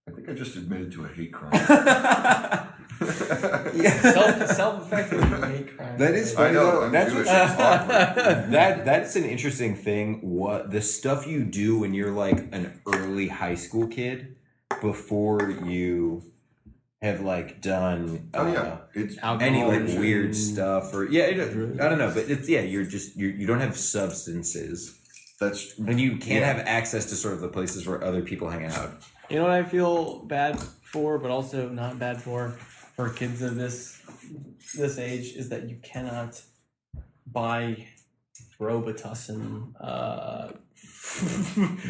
I think I just admitted to a hate crime. self self effective hate crime. That is I funny. know. though. I'm That's Jewish. what- It's awkward. that that's an interesting thing. What the stuff you do when you're like an early high school kid before you have like done Oh uh, yeah, it's any like Alcohol, weird stuff or yeah it, I don't know but it's yeah you're just you you don't have substances that's when you can't Yeah. have access to sort of the places where other people hang out. You know what I feel bad for, but also not bad for for kids of this this age is that you cannot buy Robitussin uh,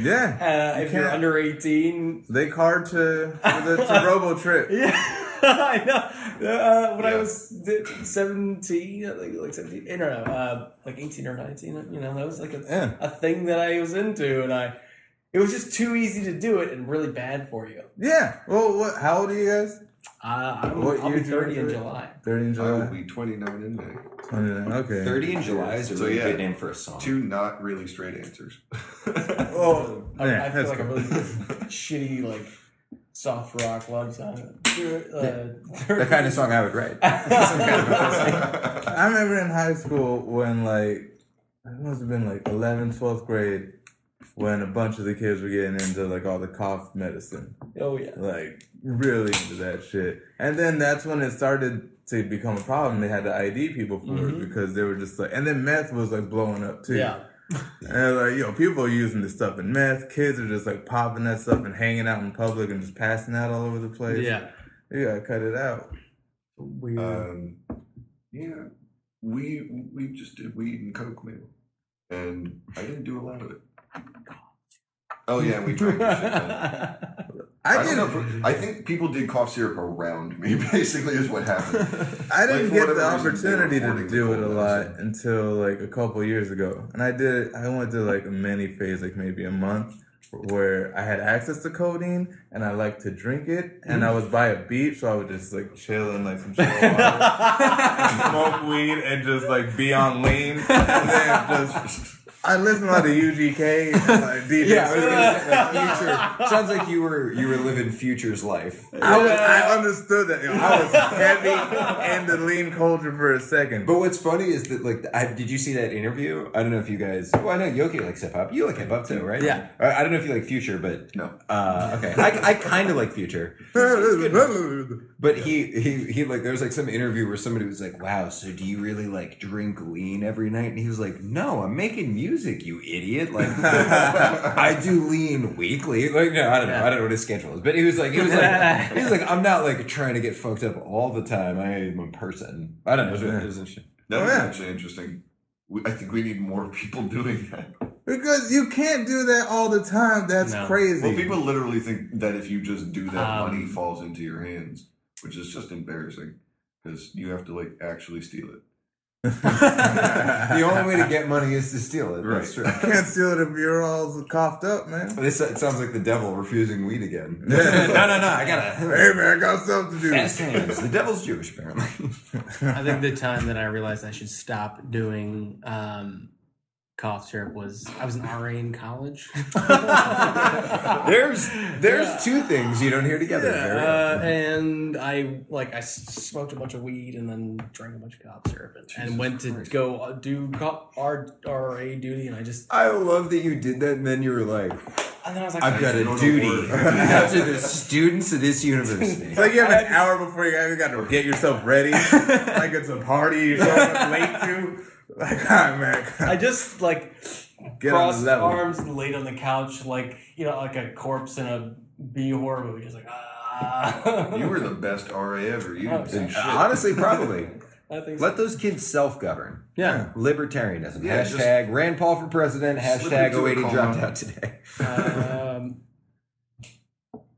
Yeah. uh, You if you're can't. under eighteen. They card to to, the, to Robo Trip. Yeah, I know. Uh, when I was seventeen, I think like seventeen, eh, no, no, uh, like eighteen or nineteen. You know, that was like a, Yeah. a thing that I was into, and I. It was just too easy to do it and really bad for you. Yeah. Well, what? How old are you guys? Uh, I'm, What I'll be year did you thirty in? July. Thirty in July. I will be 29 in May. 29, Okay. Thirty in July is a So, really yeah. good name for a song. Two not really straight answers. Oh, I, yeah, I feel that's like a cool. really shitty, like soft rock love song. Uh, the kind of song I would write. Some kind of a I remember in high school when like it must have been like 11th, 12th grade when a bunch of the kids were getting into like all the cough medicine. oh yeah. Like really into that shit. And then that's when it started to become a problem. They had to ID people for Mhm. it because they were just like and then meth was like blowing up too. Yeah. And they're like, yo, people are using this stuff in meth. Kids are just like popping that stuff and hanging out in public and just passing out all over the place. Yeah. You gotta cut it out. Weird. Um, yeah, we we just did weed and coke meal, and I didn't do a lot of it. Oh yeah, we drank. a shit ton. I, I, didn't don't know. I think people did cough syrup around me. Basically, is what happened. I Like, didn't for get the whatever reason, they were opportunity to hoarding the do it a cold lot medicine. until like a couple years ago, and I did. I went through like a mini phase, like maybe a month, where I had access to codeine and I liked to drink it, and I was by a beach, so I would just like chill in like some chill water, smoke weed, and just like be on lean, and then just. I listened a lot of UGK, and, like DJ. Yeah, I was gonna say, like, future. Sounds like you were you were living Future's life. I, was, I understood that. You know, I was heavy in the lean culture for a second. But what's funny is that like, I, did you see that interview? I don't know if you guys. Well, I know Yoki likes hip hop. You like hip hop too, right? Yeah. I, I don't know if you like Future, but No. Uh, okay, I, I kind of like Future. He's- he's good. But he, he he like there was like some interview where somebody was like, "Wow, so do you really like drink lean every night?" And he was like, "No, I'm making music, you idiot. Like I do lean weekly. Like no, I don't know. I don't know what his schedule is, but he was like, he was like, he was like, I'm not like trying to get fucked up all the time. I am a person. I don't know. It was, it was interesting. That Oh, was yeah. actually interesting. We, I think we need more people doing that. Because you can't do that all the time. That's No. crazy. Well, people literally think that if you just do that, Um, money falls into your hands, which is just embarrassing because you have to like actually steal it. The only way to get money is to steal it. That's true. Can't steal it if you're all coughed up, man. This it sounds like the devil refusing weed again. no, no, no! I gotta. Hey man, I got something to do. Fast hands. The devil's Jewish, apparently. I think the time that I realized I should stop doing um, cough syrup was I was an RA in college. there's there's two things you don't hear together. very Uh, and I like I smoked a bunch of weed and then drank a bunch of cough syrup and, and went to go uh, do co- R- RA duty and I just I love that you did that, and then you were like, and then I was like "I've got a duty work." to the students of this university." It's like you have an hour before you got to get yourself ready. like it's a party you're showing up late to. Like, all right, man. I just like Get on crossed level. arms and laid on the couch like you know like a corpse in a B horror movie just like ah. You were the best RA ever. You Oh, did yeah. shit. Honestly, probably. I think so. Let those kids self-govern. yeah. Libertarianism. Yeah, hashtag Rand Paul for president. Hashtag into 080 dropped out today. um,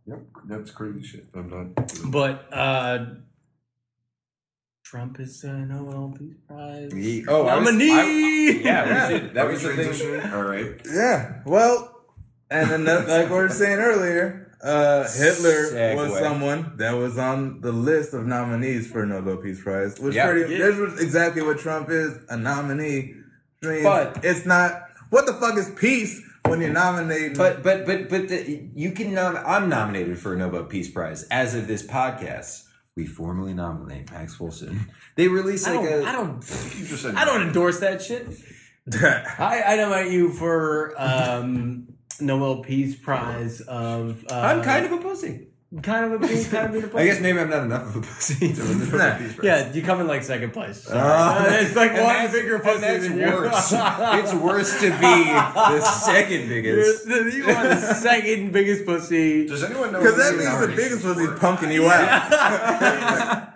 Yep, that's crazy shit. I'm done. but uh, Trump is a Nobel Peace Prize He- oh, I was- nominee. I- yeah, we should- that was the thing. transitioning? All right. Yeah. Well, and then that- like we were saying earlier, uh, Hitler was Segue. someone that was on the list of nominees for a Nobel Peace Prize. Which Yeah. pretty, Yeah. this was exactly what Trump is, a nominee. I mean, But- it's not. What the fuck is peace when you're nominating? But but but but the, you can nom- I'm nominated for a Nobel Peace Prize as of this podcast. We formally nominate Max Wilson. They release I like don't, a I don't, You just said I don't endorse that shit. I, I nominate you for um, Nobel Peace Prize of. Uh, I'm kind of a pussy. Kind of a being kind of being a I guess maybe I'm not enough of a pussy to win the Nobel Nah. Peace Prize. Yeah, you come in like second place. Uh, it's like and one that's- bigger and pussy that's than you. worse. it's worse to be the second biggest. You're- you are the second biggest pussy. Does anyone know? Because that means the biggest was he's were? punking you out.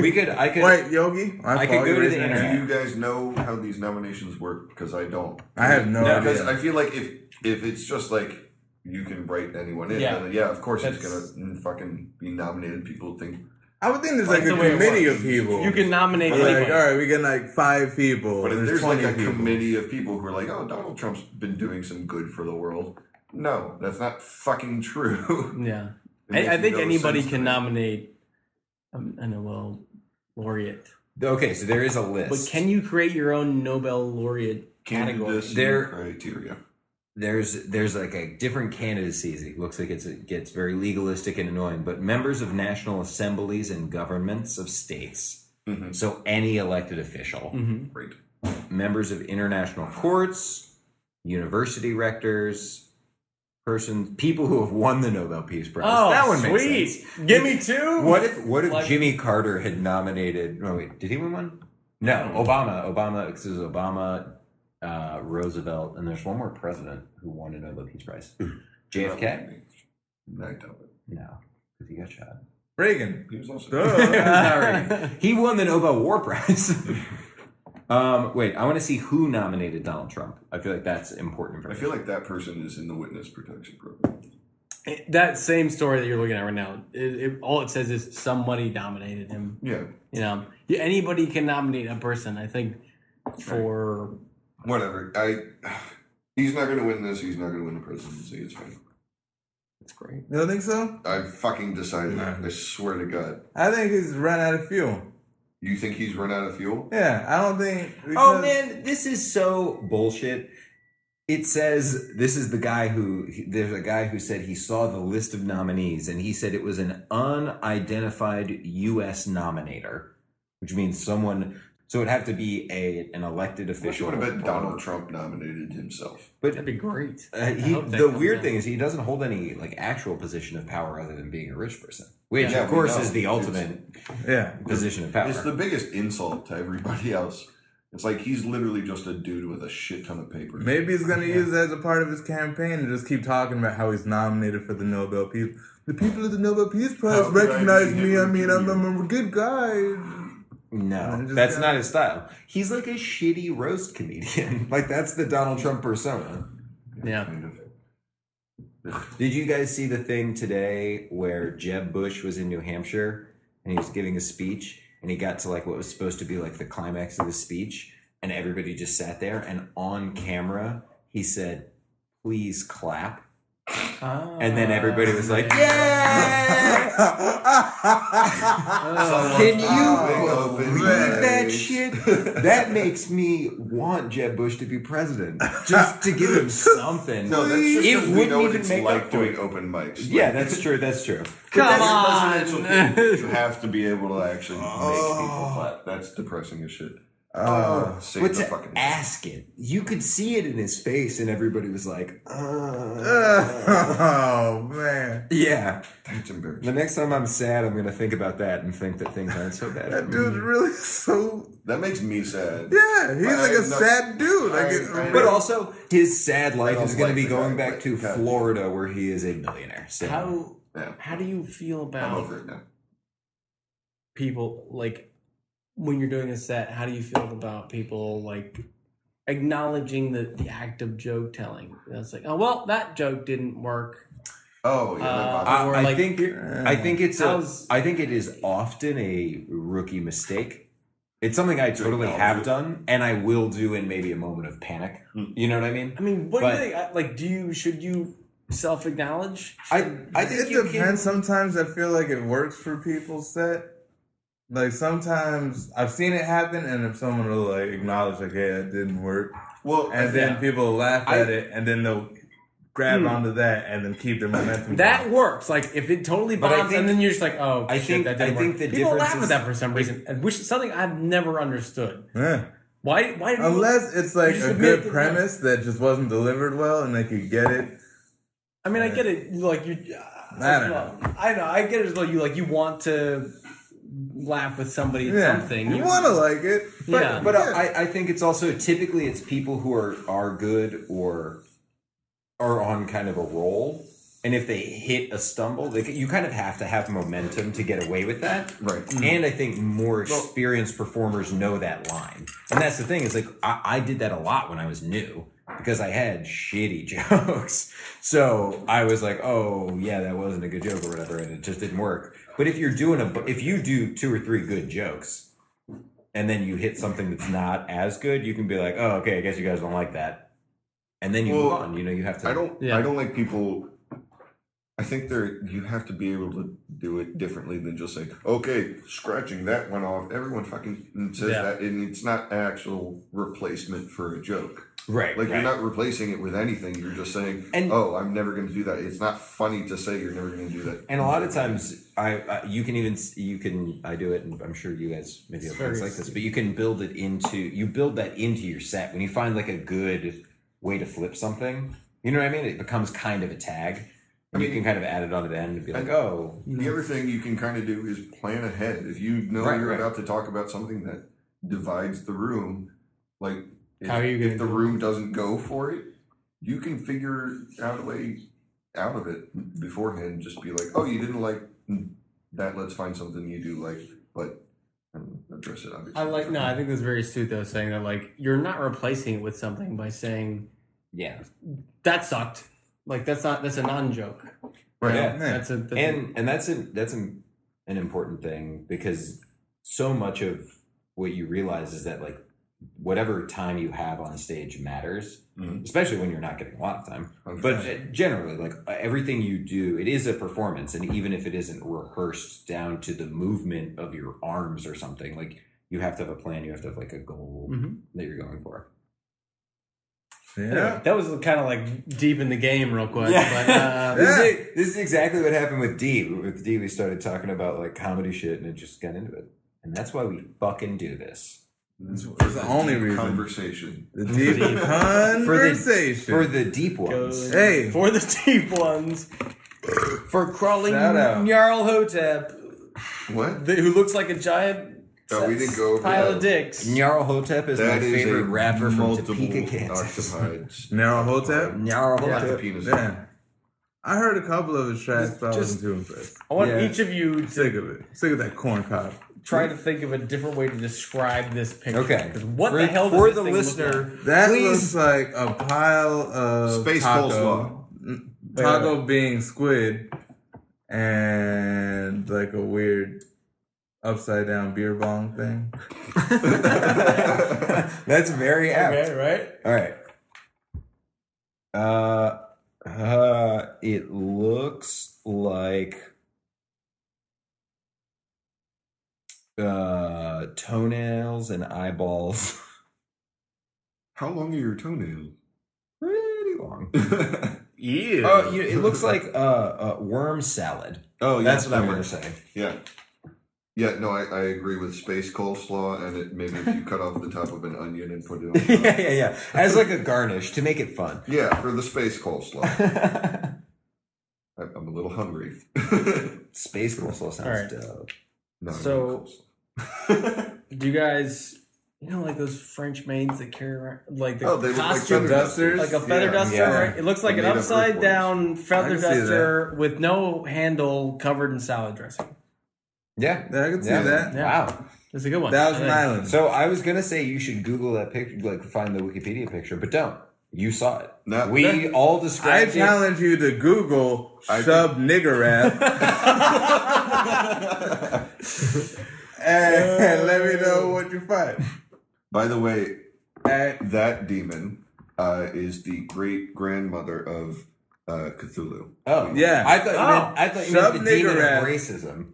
We could. I could. Wait, Yogi? I could follow go you to the your internet. hand. Do you guys know how these nominations work? Because I don't. I have no, No, Because idea. I feel like if if it's just like you can write anyone in, Yeah. then yeah, of course he's That's- gonna fucking be nominated. People think I would think there's like That's a the way it committee of people. You can nominate Like, all anyone. right, we get like five people. But if there's there's like a people. committee of people who are like, oh, Donald Trump's been doing some good for the world. No, that's not fucking true. Yeah, It I, makes I think no anybody sense to can me. nominate a, a Nobel laureate, Okay, so there is a list. but can you create your own Nobel laureate category? Candidacy There- criteria. There's there's like a different candidacies. It looks like it's it gets very legalistic and annoying. But members of national assemblies and governments of states, Mhm. so any elected official, Mhm. Great. members of international courts, university rectors, persons, people who have won the Nobel Peace Prize. Oh, that one makes sense. Give me two. What if what if Like- Jimmy Carter had nominated? No, wait, did he win one? No, Obama. Obama. This is Obama, uh, Roosevelt, and there's one more president who won a Nobel Peace Prize. JFK. I doubt it. No, because he got shot. Reagan. He was also. Duh. he won the Nobel War Prize. um, wait, I want to see who nominated Donald Trump. I feel like that's important. I feel like that person is in the witness protection program. that same story that you're looking at right now, it, it, all it says is somebody nominated him. Yeah, You know, Yeah, anybody can nominate a person. I think for whatever. I. He's not going to win this. He's not going to win the presidency. It's fine. it's great. You don't think so? I fucking decided that. I swear to God. I think he's run out of fuel. You think he's run out of fuel? Yeah, I don't think. Oh man, this is so bullshit. It says this is the guy who there's a guy who said he saw the list of nominees and he said it was an unidentified U.S. nominator, which means someone. So it'd have to be a an elected official. want to bet Donald Trump nominated himself? But That'd be great. uh, he, the weird out. thing is he doesn't hold any like actual position of power other than being a rich person, which Yeah, of course is the ultimate Yeah. position of power. It's the biggest insult to everybody else. It's like he's literally just a dude with a shit ton of paper. Maybe he's gonna use it as a part of his campaign and just keep talking about how he's nominated for the Nobel Peace. The people of the Nobel Peace Prize How recognize me. I mean, I'm, I'm a good guy. No, that's gonna- not his style. He's like a shitty roast comedian. like that's the Donald Trump persona. Yeah. Did you guys see the thing today where Jeb Bush was in New Hampshire and he was giving a speech and he got to like what was supposed to be like the climax of the speech, and everybody just sat there, and on camera he said, "Please clap." And then everybody was like, ah. "Yeah!" Can you Oh, believe that shit? That makes me want Jeb Bush to be president, just to give him something. No, that's just it we wouldn't know what even it's make like doing it. open mics. Yeah, that's true. That's true. Come That's on. presidential. You have to be able to actually make people oh. clap. That's depressing as shit. Uh, Save but the to fucking- ask it, you could see it in his face, and everybody was like, uh, oh man, "Yeah." That's embarrassing. The next time I'm sad, I'm gonna think about that and think that things aren't so bad. that dude's really so. That makes me sad. Yeah, he's But like I- a no, sad dude. Like, I- it- I- But also, his sad life is going like to be going back to God. Florida, where he is a millionaire. So How Yeah. how do you feel I'm about over it now. people like when you're doing a set? How do you feel about people like acknowledging the, the act of joke telling? It's like, oh well, that joke didn't work. Oh, yeah. Uh, I, I like- think I think it's a, How's- I think it is often a rookie mistake. It's something I totally have done, and I will do in maybe a moment of panic. You know what I mean? I mean, what But- do you think? Like, do you should you self acknowledge? I I think it depends. can. Sometimes I feel like it works for people's set. Like sometimes I've seen it happen, and if someone will like acknowledge, like, "Hey, it didn't work," Well, and then Yeah. people laugh I- at it, and then they'll grab hmm. onto that, and then keep their momentum. That going. works. Like if it totally bombs, think- and then you're just like, oh, I shit, think- that didn't I think work. the people difference laugh is- at that for some reason, and which is something I've never understood. Yeah. Why? Why? Unless it's like a good premise that just wasn't delivered well, and they could get it. I mean, I get it. Like you, uh, I don't know. I know. I get it as well. You like you want to laugh with somebody at Yeah, something. you want to like it, But, Yeah. but I, I think it's also typically it's people who are are good or are on kind of a roll, and if they hit a stumble, they, you kind of have to have momentum to get away with that. Right. Mm-hmm. And I think more experienced performers know that line, and that's the thing is like I, I did that a lot when I was new because I had shitty jokes. So I was like, oh yeah, that wasn't a good joke or whatever, and it just didn't work. But if you're doing a, if you do two or three good jokes, and then you hit something that's not as good, you can be like, oh, okay, I guess you guys don't like that, and then you move on. You know, you have to. I don't. Yeah. I don't like people. I think there you have to be able to do it differently than just say, "Okay, scratching that one off." Everyone fucking says Yeah. that, and it's not actual replacement for a joke. Right. Like right. you're not replacing it with anything. You're just saying, And- "Oh, I'm never going to do that." It's not funny to say you're never going to do that. And a lot of times, I, I you can even you can I do it, and I'm sure you guys maybe have things very like this, but you can build it into you build that into your set when you find like a good way to flip something. You know what I mean? It becomes kind of a tag. And you can kind of add it on the end and be like, oh, The other thing you can kind of do is plan ahead. If you know Right, you're right. about to talk about something that divides the room, like if, How are you if the do it? room doesn't go for it, you can figure out a way out of it beforehand. Just be like, oh, you didn't like hmm, that. Let's find something you do like, but and address it. Obviously, I like. No, I think that's very astute though, saying that like you're not replacing it with something by saying yeah. that sucked. Like that's not that's a non joke. Right. Yeah. That's a that's a- and and that's an that's an, an important thing because so much of what you realize is that like whatever time you have on stage matters Mhm. especially when you're not getting a lot of time Okay. but generally like everything you do it is a performance and even if it isn't rehearsed down to the movement of your arms or something like you have to have a plan you have to have like a goal Mhm. that you're going for yeah. That was kind of like deep in the game, real quick. Yeah. But, uh, this, is, this is exactly what happened with D. With D, we started talking about like comedy shit, and it just got into it. And that's why we fucking do this It's, it's the only Deep reason. conversation. The deep for the conversation. for the deep ones. goes Hey. for the deep ones, for crawling Shout out. Jarl Hotep, What? the, who looks like a giant Oh, we didn't go over pile that. of dicks. Nyarl Hotep is That my is favorite a rapper from multiple Topeka, Kansas. occupied. Narrow Hotep. Nyarl Not the Hotep. penis. Yeah. I heard a couple of his tracks, but I Just- wasn't too impressed. I want Yeah. each of you to Sick of it. Sick of that corn cob. try to think of a different way to describe this picture. Okay. 'Cause what for, the hell does for this the thing look listener? like? That please looks like a pile of Space taco. coleslaw. Mm, Taco being squid and like a weird upside down beer bong thing. That's very apt. Okay, right? All right. Uh, uh, it looks like uh toenails and eyeballs. How long are your toenails? Pretty long. Yeah. Oh, you, it looks like uh, uh worm salad. oh, yeah, That's what I'm gonna say. Yeah. Yeah, no, I, I agree with space coleslaw, and it maybe if you cut off the top of an onion and put it on. Top. yeah, yeah, yeah. As like a garnish to make it fun. Yeah, for the space coleslaw. I, I'm a little hungry. Space coleslaw sounds All right. dope. No, no So- Do you guys, you know, like those French maids that carry around, like the oh, they look like costume, feather dusters? like a feather Yeah. duster, Yeah. right? It looks like They're an upside down feather duster with no handle covered in salad dressing. Yeah. Yeah, I can see Yeah. that. Yeah. Wow. That's a good one. Thousand I think. Island. So I was gonna say you should Google that picture, like find the Wikipedia picture, but don't. You saw it. No. we all I described it. I challenge you to Google I Shub-Niggurath and, and let me know what you find. By the way, And that demon uh, is the great grandmother of uh, Cthulhu. Oh Yeah. I thought you Oh. meant I thought you meant the demon nigger of rap. racism.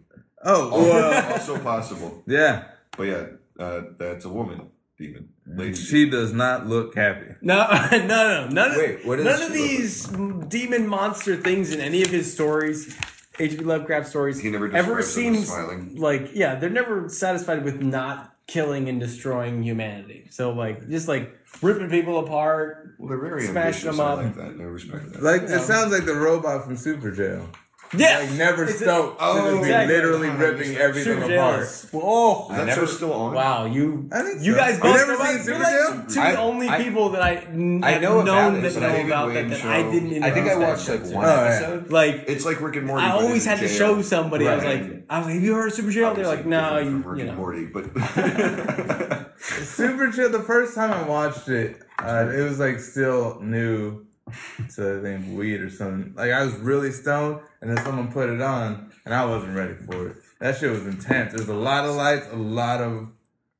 Oh, Also, well, also possible, yeah. but yeah, uh, that's a woman demon. Lady She does not look happy. No, no, no, none of, Wait, what is none of look these demon monster things in any of his stories, H.P. Lovecraft stories, He never ever describes them as seems smiling. like yeah, they're never satisfied with not killing and destroying humanity. So like just like ripping people apart. Well, they're very Smashing ambitious. them I up. like that. I respect that. Like Yeah. it sounds like the robot from Super Jail. Yeah, Like never It's a- stoked. Oh, to just be exactly. literally God, ripping everything Super apart. Jails. Oh, Is that never- show still on? wow, you I think you guys You both never know seen you're Super like Jail? two I- only I- people that I n- I have know about known it, that but know about that Wayne that. I didn't. I think I watched like shit one. Oh, yeah. episode. Like It's like Rick and Morty. I always had to show somebody. I was like, I was like, have you heard of Super Jail? They're like, no, you, Rick and. Morty, but Super Jail. The first time I watched it, uh, it was like still new to think weed or something. Like I was really stoned, and then someone put it on, and I wasn't ready for it. That shit was intense. There's a lot of lights, a lot of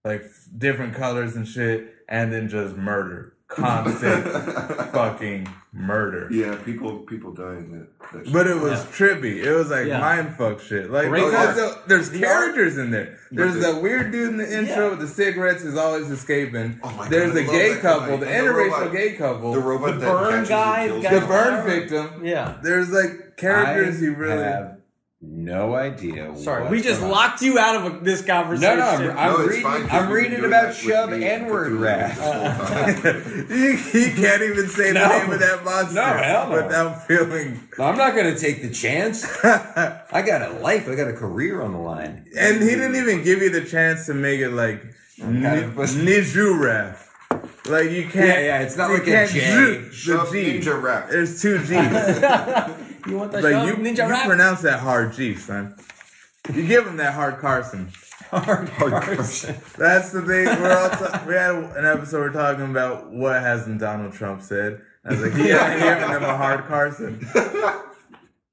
like different colors and shit, and then just murder, constant fucking murder. yeah, people people die in that. that. But it was trippy. It was like Yeah. mind fuck shit. Like Great because art. there's The characters in there. There's the- that weird dude in the intro Yeah. with the cigarettes is always escaping. Oh my there's God, I the gay couple, the the interracial robot- gay couple, the robot The burn guy, the the burn victim. Yeah. There's like characters I he really. have no idea. Sorry, what's we just going on. locked you out of a, this conversation. no, I'm, I'm No, reading. fine, 'cause I'm reading about Shub me and word Cthulhu rap. this whole time. you, you can't even say No. the name of that monster No, hell no. without feeling. I'm not going to take the chance. I got a life. I got a career on the line. And he didn't even give you the chance to make it like kind of- Like you can't. Yeah, yeah, it's not like a can't J. ju- Shove the G. Ninja Rap. There's two G's. You want the like show? you, Ninja you rap? pronounce that hard G, son. You give him that hard Carson. Hard Carson. That's the thing. We're all ta- we had an episode we're talking about what hasn't Donald Trump said. I was like, he hasn't given him a hard Carson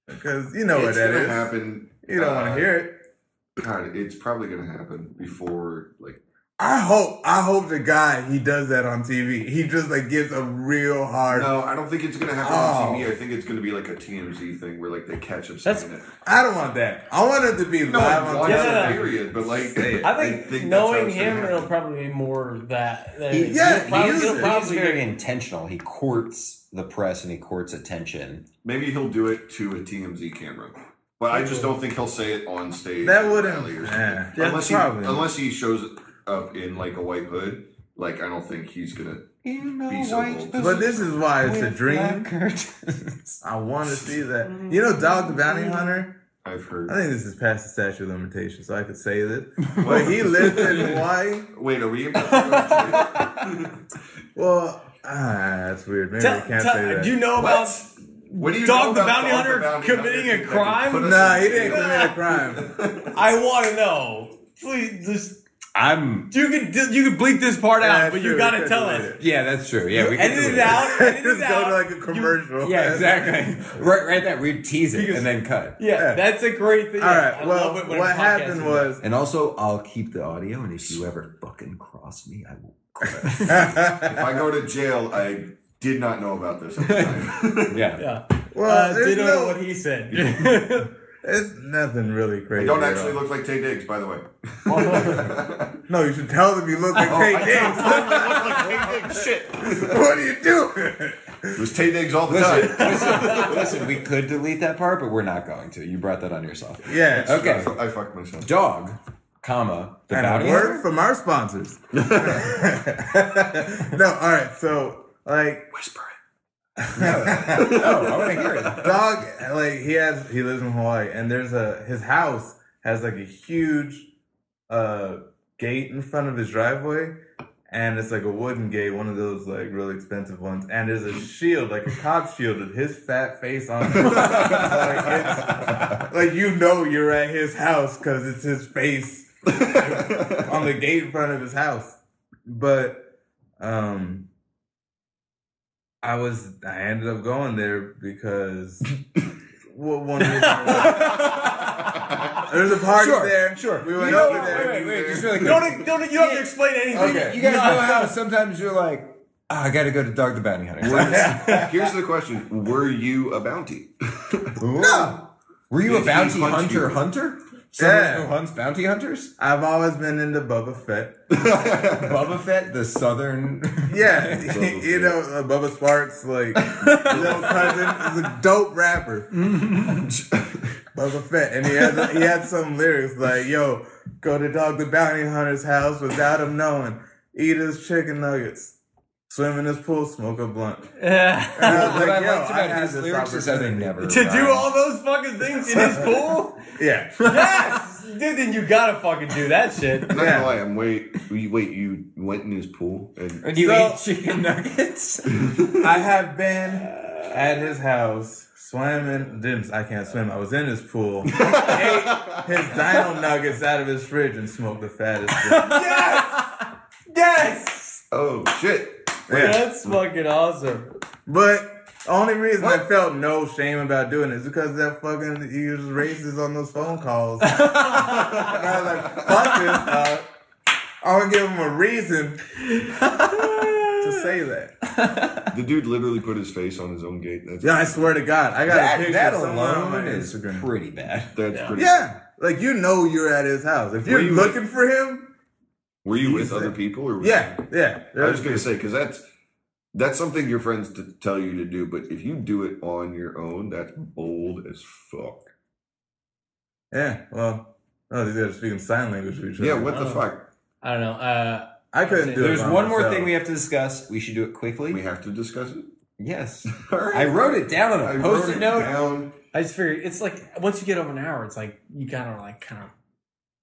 because you know what it's that gonna is. happen. You don't want uh, to hear it. God, it's probably gonna happen before like I hope. I hope the guy he does that on TV. He just like gives a real hard. No, I don't think it's gonna happen Oh. on TV. I think it's gonna be like a TMZ thing where like they catch him That's- saying it. I don't want that. I want it to be No live on wants Yeah, no, no. period. But like, I think, that's how knowing him, happen. it'll probably be more that. that Yeah, it'll probably, he is- it'll he's probably He's very intentional. He courts the press and he courts attention. Maybe he'll do it to a TMZ camera. But I just don't think he'll say it on stage. That wouldn't- rally or something. eh, unless he probably. unless he shows up in like a white hood. Like I don't think he's gonna. You know, Be so white bold. doesn't But this is why it's a dream. I want to see that. You know, Dog the Bounty Hunter. I've heard. I think this is past the statute of limitations, so I could say this. But he lived in Hawaii. Wait, are we? About Well, ah, that's weird. Maybe I Tell- can't tell- say that. do you know about what do you Dog the Bounty Dog the Hunter committing a crime? put us Nah, he didn't commit a crime. I want to know. Please, just I'm. You can you can bleep this part Yeah, out, but you gotta tell true, us. true. Yeah, that's true. Yeah, we can Edit delete it out. Edit Just it go out. to like a commercial. Yeah, exactly. right, right. There, we tease it and then cut. Yeah, Yeah. that's a great thing. All right. I well, love it when what happened was And also, I'll keep the audio. And if you ever fucking cross me, I will. If I go to jail, I did not know about this at the time. Yeah. Yeah. well, Uh, there's ditto no, to what he said. It's nothing really I crazy. don't actually all. look like Taye Diggs, by the way. No, you should tell them you look like Taye I Diggs. look like Taye Diggs. Shit. what are you doing? It was Taye Diggs all the Listen, time. listen, listen, we could delete that part, but we're not going to. You brought that on yourself. Yeah. Okay. I, fu- I fucked myself. Dog, comma, the And bounty a word from our sponsors. no, all right. So, like, Whisper Oh, I want to hear it. dog, like he has, he lives in Hawaii, and there's a his house has like a huge uh gate in front of his driveway, and it's like a wooden gate, one of those like really expensive ones, and there's a shield, like a cop shield, with his fat face on it. like, like you know you're at his house because it's his face on the gate in front of his house. But um I was I ended up going there because well, one reason there's a party Sure, there. sure. We went You know, over there. wait, wait, wait, just really don't, don't, you don't have to explain anything. Okay. You guys know how sometimes you're like, oh, I got to go to Dog the Bounty Hunter. Here's the question: Were you a bounty? no. Were you a Did he bounty hunter you? hunter? Someone Yeah. who hunts bounty hunters? I've always been into Bubba Fett. Bubba Fett, the southern. Yeah, you know uh, Bubba Sparxxx, like little cousin, is a dope rapper. Bubba Fett, and he had he had some lyrics like, "Yo, go to Dog the Bounty Hunter's house without him knowing, eat his chicken nuggets, swim in his pool, smoke a blunt." Yeah. And I was what like, I liked about had his this lyrics is how they never. to do all those fucking things in his pool? Yeah, yes! Dude, then you gotta fucking do that shit. Not Yeah. gonna lie, I'm wait. you- Wait, you went in his pool and And you So- eat chicken nuggets? I have been at his house, swam in. Didn't I can't swim? I was in his pool, ate his dino nuggets out of his fridge, and smoked the fattest. shit. Yes! Yes! oh shit. Yeah. That's fucking awesome. But the only reason I felt no shame about doing it is because that fucking he was racist on those phone calls. and I was like, fuck this. I want to give him a reason to say that. The dude literally put his face on his own gate. That's Yeah, I swear to God, I got a That, picture that somewhere on my alone is Instagram. pretty bad. that's pretty. Yeah, like you know you're at his house. If you're Were you- looking for him, Were you with He's other people or? yeah, yeah. I was gonna say because that's that's something your friends t- tell you to do, but if you do it on your own, that's bold as fuck. Yeah, well, oh, these guys are speaking sign language to each other. Yeah, what the Oh. fuck? I don't know. Uh, I couldn't do it. There's by one more myself. thing we have to discuss. We should do it quickly. We have to discuss it. Yes. All right. I wrote it down on I a wrote post-it it note. down. I just figured it's like once you get over an hour, it's like you gotta like kind of.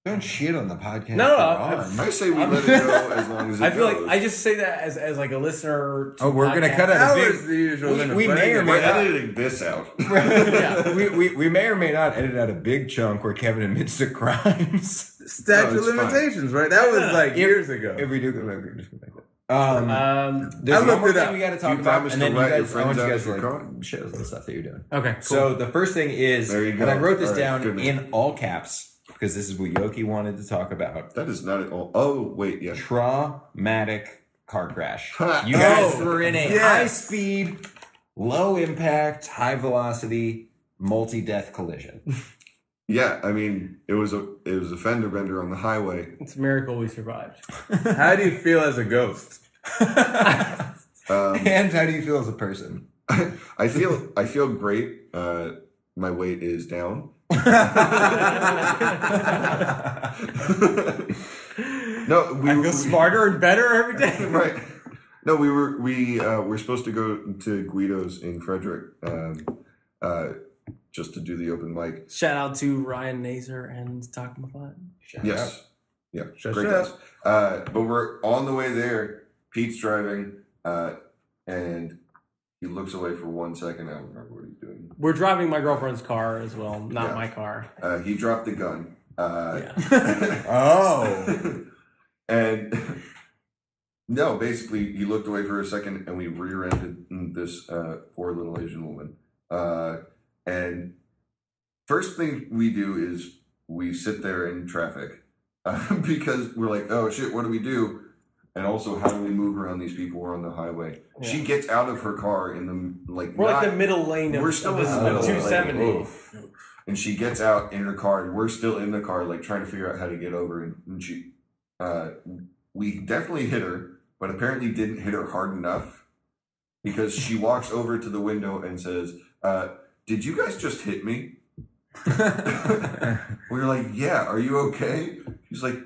Don't shit on the podcast. No, no, we're I- say we let it go as long as it I feel goes. like I just say that as, as like a listener. To Oh, we're gonna podcast. cut out That a was big. the usual. We- we may or may not- editing this out. Yeah. we, we, we may or may not edit out a big chunk where Kevin admits to crimes. statute No, of fine. limitations, right? That was like years ago. If we do, we're just gonna make that. Um, Um. there's I one more thing we got to You talk about, promised and then you rat your guys, I want you guys to you're like caught? shows and stuff that you're doing. Okay. Cool. So the first thing is, and. I wrote this All right, down good. in all caps because this is what Yoki wanted to talk about. that is not at all. Oh wait, yeah. Traumatic car crash. You guys Oh, were in a yes. high speed, low impact, high velocity, multi death collision. Yeah, I mean, it was a it was a fender bender on the highway. it's a miracle we survived. How do you feel as a ghost? Um, and how do you feel as a person? I feel I feel great. Uh, my weight is down. no, we I were- feel smarter and better every day. right. No, we were we uh, were supposed to go to Guido's in Frederick, um, uh, just to do the open mic. Shout out to Ryan Nazer and Takmafat. Yes, yeah, Shut great up. guys. Uh, but we're on the way there. Pete's driving, uh, and he looks away for one second. I don't remember what he's doing. We're driving my girlfriend's car as well, not Yeah. my car. Uh, he dropped the gun. Uh, Yeah. Oh, and no, basically, he looked away for a second, and we rear-ended this uh, poor little Asian woman. Uh, and first thing we do is we sit there in traffic uh, because we're like, oh shit, what do we do? And also, how do we move around these people who are on the highway? She gets out of her car in the like. We're like the middle lane of, we're still of in the middle 270. And she gets out in her car and we're still in the car like trying to figure out how to get over and, and she uh, we definitely hit her but apparently didn't hit her hard enough because she walks over to the window and says uh, did you guys just hit me we were like yeah are you okay she's like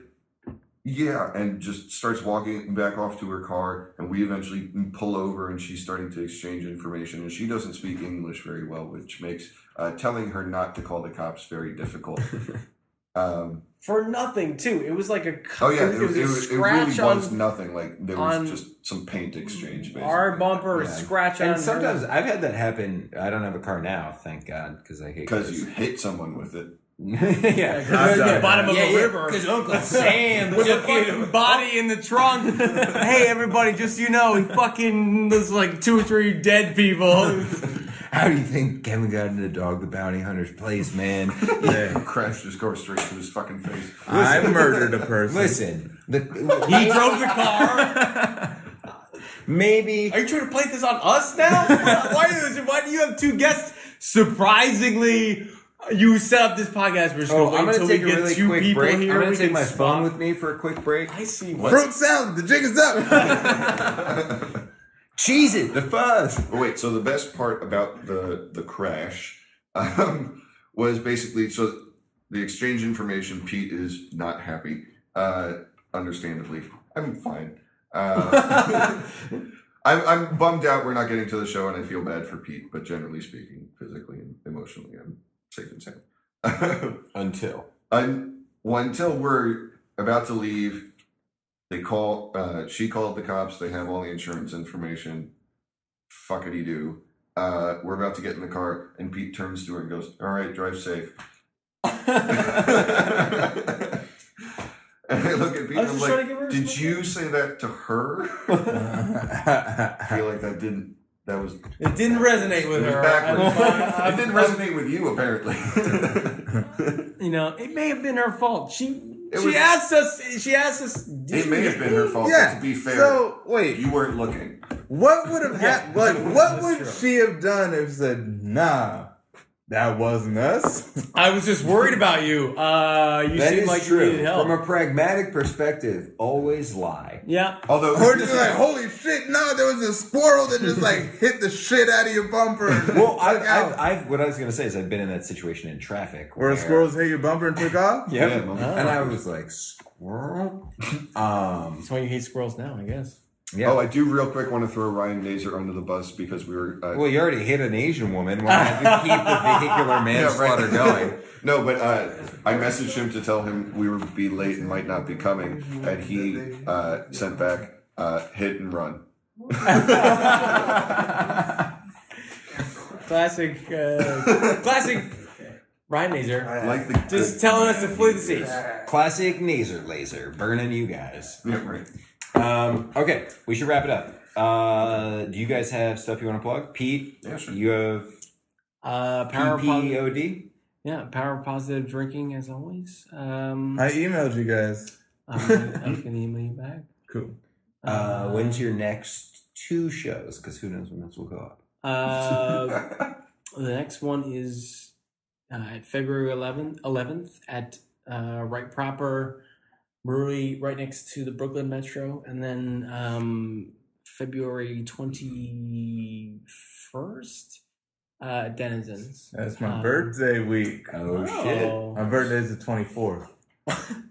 yeah and just starts walking back off to her car and we eventually pull over and she's starting to exchange information and she doesn't speak english very well which makes uh, telling her not to call the cops very difficult um, For nothing, too. It was like a oh yeah it, it was it, a was- it really scratch was on nothing like there was just some paint exchange basically. our bumper, a Yeah. scratch on And her- sometimes I've had that happen. I don't have a car now, thank God, because I hate because you hit someone with it yeah, Because at the the bottom of yeah, the yeah, river. 'cause Uncle Sam with a took it. fucking body in the trunk. hey, everybody, just so you know, he fucking there's like two or three dead people. How do you think Kevin got into Dog the Bounty Hunter's place, man? yeah crashed his car straight to his fucking face I murdered a person. Listen, the, he drove the car. maybe Are you trying to play this on us now? why, is why do you have two guests? Surprisingly, you set up this podcast. We're just Oh, gonna I'm wait gonna until take we a get really two quick people break. here. I'm gonna we take can my swap. phone with me for a quick break. I see what. Fruit salad. The jig is up. Cheese it, the fuzz. Oh, wait, so the best part about the the crash um, was basically so the exchange information. Pete is not happy, uh, understandably. I'm fine. Uh, I'm I'm bummed out. We're not getting to the show, and I feel bad for Pete. But generally speaking, physically and emotionally, I'm safe and sound. Until Un, well, until we're about to leave, they call. Uh, she called the cops. They have all the insurance information. Fuckity do. Uh, we're about to get in the car, and Pete turns to her and goes, "All right, drive safe." and I look at Pete. I and was I'm just trying to like, give her a "Did you say that to her?" I feel like that didn't. That was. It didn't resonate with her. backwards. I- I- it didn't resonate with you, apparently. You know, it may have been her fault. She It she was- asked us. She asked us. it may have been her fault. yeah. But to be fair, So wait, you weren't looking. what would have happened? Like, what would true. she have done if said, "Nah, that wasn't us"? I was just worried about you. Uh, you that seem is like you true. needed help. From a pragmatic perspective, always lie. yeah. Although Or just like, holy shit, no, there was a squirrel that just like hit the shit out of your bumper. Well, I, took. I've, I've, what I was gonna say is I've been in that situation in traffic Where a squirrels hit your bumper and took off? Yep. Yeah, and I was like, squirrel. Um, That's why you hate squirrels now, I guess. Yeah. Oh, I do real quick want to throw Ryan Nazer under the bus because we were. Uh, well, you already hit an Asian woman. Why not just keep the vehicular manslaughter going? no, but uh, I messaged him to tell him we would be late and might not be coming, and he uh, sent back uh, hit and run. Classic, uh, classic Ryan Nazer. Like the Just telling us to flee the seas. Classic Naser laser, burning you guys. Yeah, right. Um, okay, we should wrap it up. Uh, do you guys have stuff you want to plug? Pete, Yeah, sure. you have Uh, power of PPOD? yeah, power positive drinking as always. Um, I emailed you guys. uh, I was gonna email you back. Cool. Uh, when's your next two shows? Because who knows when this will go up. Uh, the next one is uh, at February 11th, 11th at uh, Right Proper Brewery, right next to the Brookland Metro, and then um, February 21st uh, at Denizens. That's my Um, birthday week. Oh, Oh. My birthday is the 24th.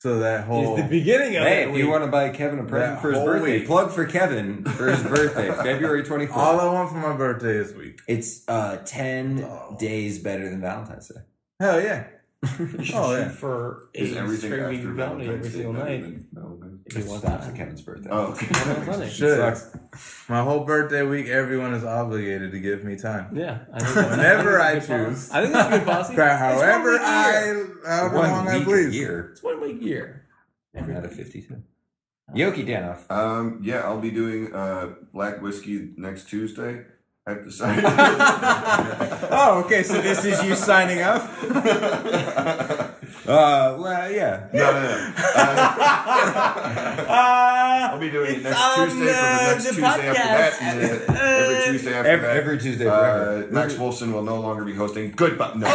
so that whole. It's the beginning of Hey, it. if you want to buy Kevin a present That for his birthday, week. plug for Kevin for his birthday, February 24th. all I want for my birthday is week. it's uh, 10 Oh. days better than Valentine's Day. Hell yeah. Oh, yeah. for Is eight everything straight after weeks of every Valentine's Day single better night. than Valentine's? If you want not that. Kevin's birthday. Oh, okay. Sunday. Should. My whole birthday week, everyone is obligated to give me time. Yeah, I think that's, Whenever I think that's a good choose. policy. I think that's a good policy. But It's one however week year. I, however One long I week a please. year. It's one week a year. One out of 52. Yoki Danoff. Um, yeah, I'll be doing uh, black whiskey next Tuesday. I've decided. oh, okay. So this is you signing up. Uh, well, yeah. no, no, no. Uh, I'll be doing it next Tuesday for the next Tuesday after that. And every Tuesday after Every, that. every Tuesday uh, forever. Max Wilson will no longer be hosting. Good, but no.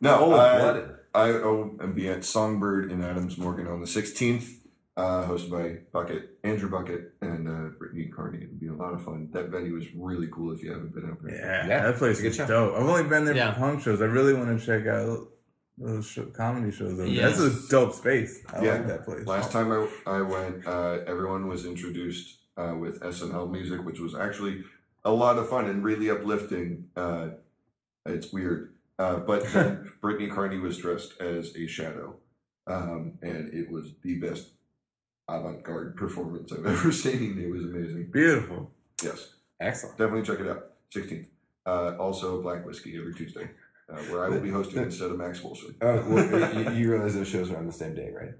no, Oh, uh, blooded. I will be at Songbyrd in Adams Morgan on the 16th, uh, hosted by Bucket, Andrew Bucket, and uh, Brittany Carney. It'll be a lot of fun. That venue is really cool if you haven't been out there. Yeah, Yeah, that place it's a is dope. I've only been there Yeah. for punk shows. I really want to check out those show, comedy shows. Over there. Yes. That's a dope space. I Yeah. like that place. Last time I, I went, uh, everyone was introduced uh, with SNL music, which was actually a lot of fun and really uplifting. Uh, it's weird. Uh, but then Brittany Carney was dressed as a shadow. Um, and it was the best avant garde performance I've ever seen. It was amazing. Beautiful. Yes, Excellent. definitely check it out. 16th. Uh, also, Black Whiskey every Tuesday, uh, where I will be hosting instead of Max Wilson. Oh, well, you, you realize those shows are on the same day, right?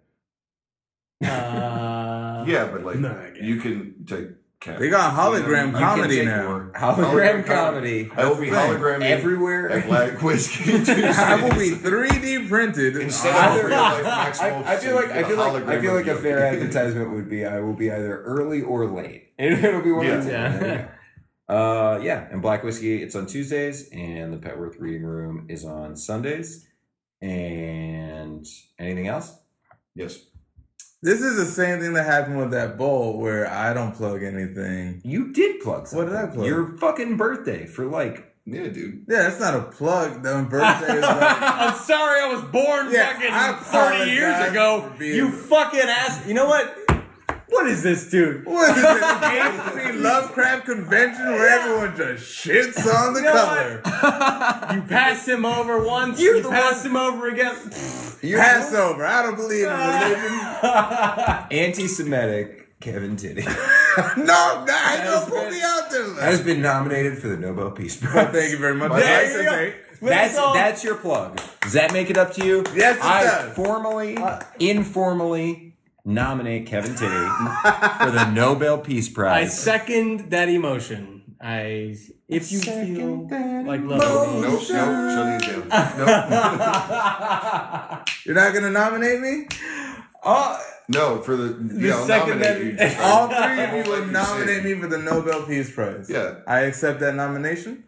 Uh, Yeah, but like, No, I get it. you can take cab. They got hologram You can comedy now. your- Hologram comedy. I will be That's the thing. hologramming Everywhere. at Black Whiskey. I will be 3D printed. Instead on- of real life Max I, I feel like I feel like I feel like a fair you. advertisement would be I will be either early or late. It'll be one of the two. Yeah. There you go. Uh, yeah, and Black Whiskey it's on Tuesdays, and the Petworth Reading Room is on Sundays. And anything else? Yes. This is the same thing that happened with that bowl where I don't plug anything. You did plug something. What did I plug? Your fucking birthday for like Yeah, dude. Yeah, that's not a plug. The birthday is like, I'm sorry, I was born Yeah, fucking I 30 years ago. for being- You fucking ass. You know what? What is this, dude? what is it? HP Lovecraft convention where everyone just shits on the You know color. You pass him over once, You're you the pass him over again. you're Passover. I don't believe in religion. anti-Semitic Kevin Titty no, no, I don't put me out there. has been nominated for the Nobel Peace Prize. that. Thank you very much. There Nice you and go. great. That's all- that's your plug. Does that make it up to you? Yes, it I does. formally, uh, informally nominate Kevin Titty for the Nobel Peace Prize. I second that emotion. I if you feel like Nope, loving nope, shutting it down. Nope. You're not gonna nominate me? oh, No, for the, yeah, second that- you. All three of you Like would nominate me for the Nobel Peace Prize. Yeah. I accept that nomination.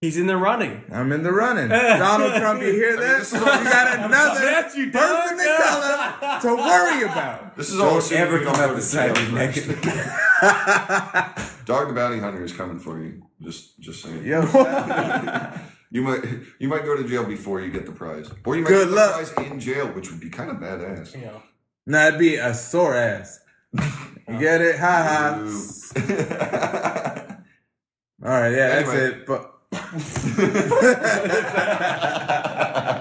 He's in the running. I'm in the running. Donald Trump, you hear mean, that? this is you got another Yes, you person do. of color to worry about. This is all don't ever you come don't out go the to side jail of your Dog the Bounty Hunter is coming for you. Just, just saying. Yo, You might, you might go to jail before you get the prize, or you might Good get luck. the prize in jail, which would be kind of badass. You know. nah, it'd be a sore ass. You get it? Ha ha. All right, yeah, that's Anyway. it. But what is that?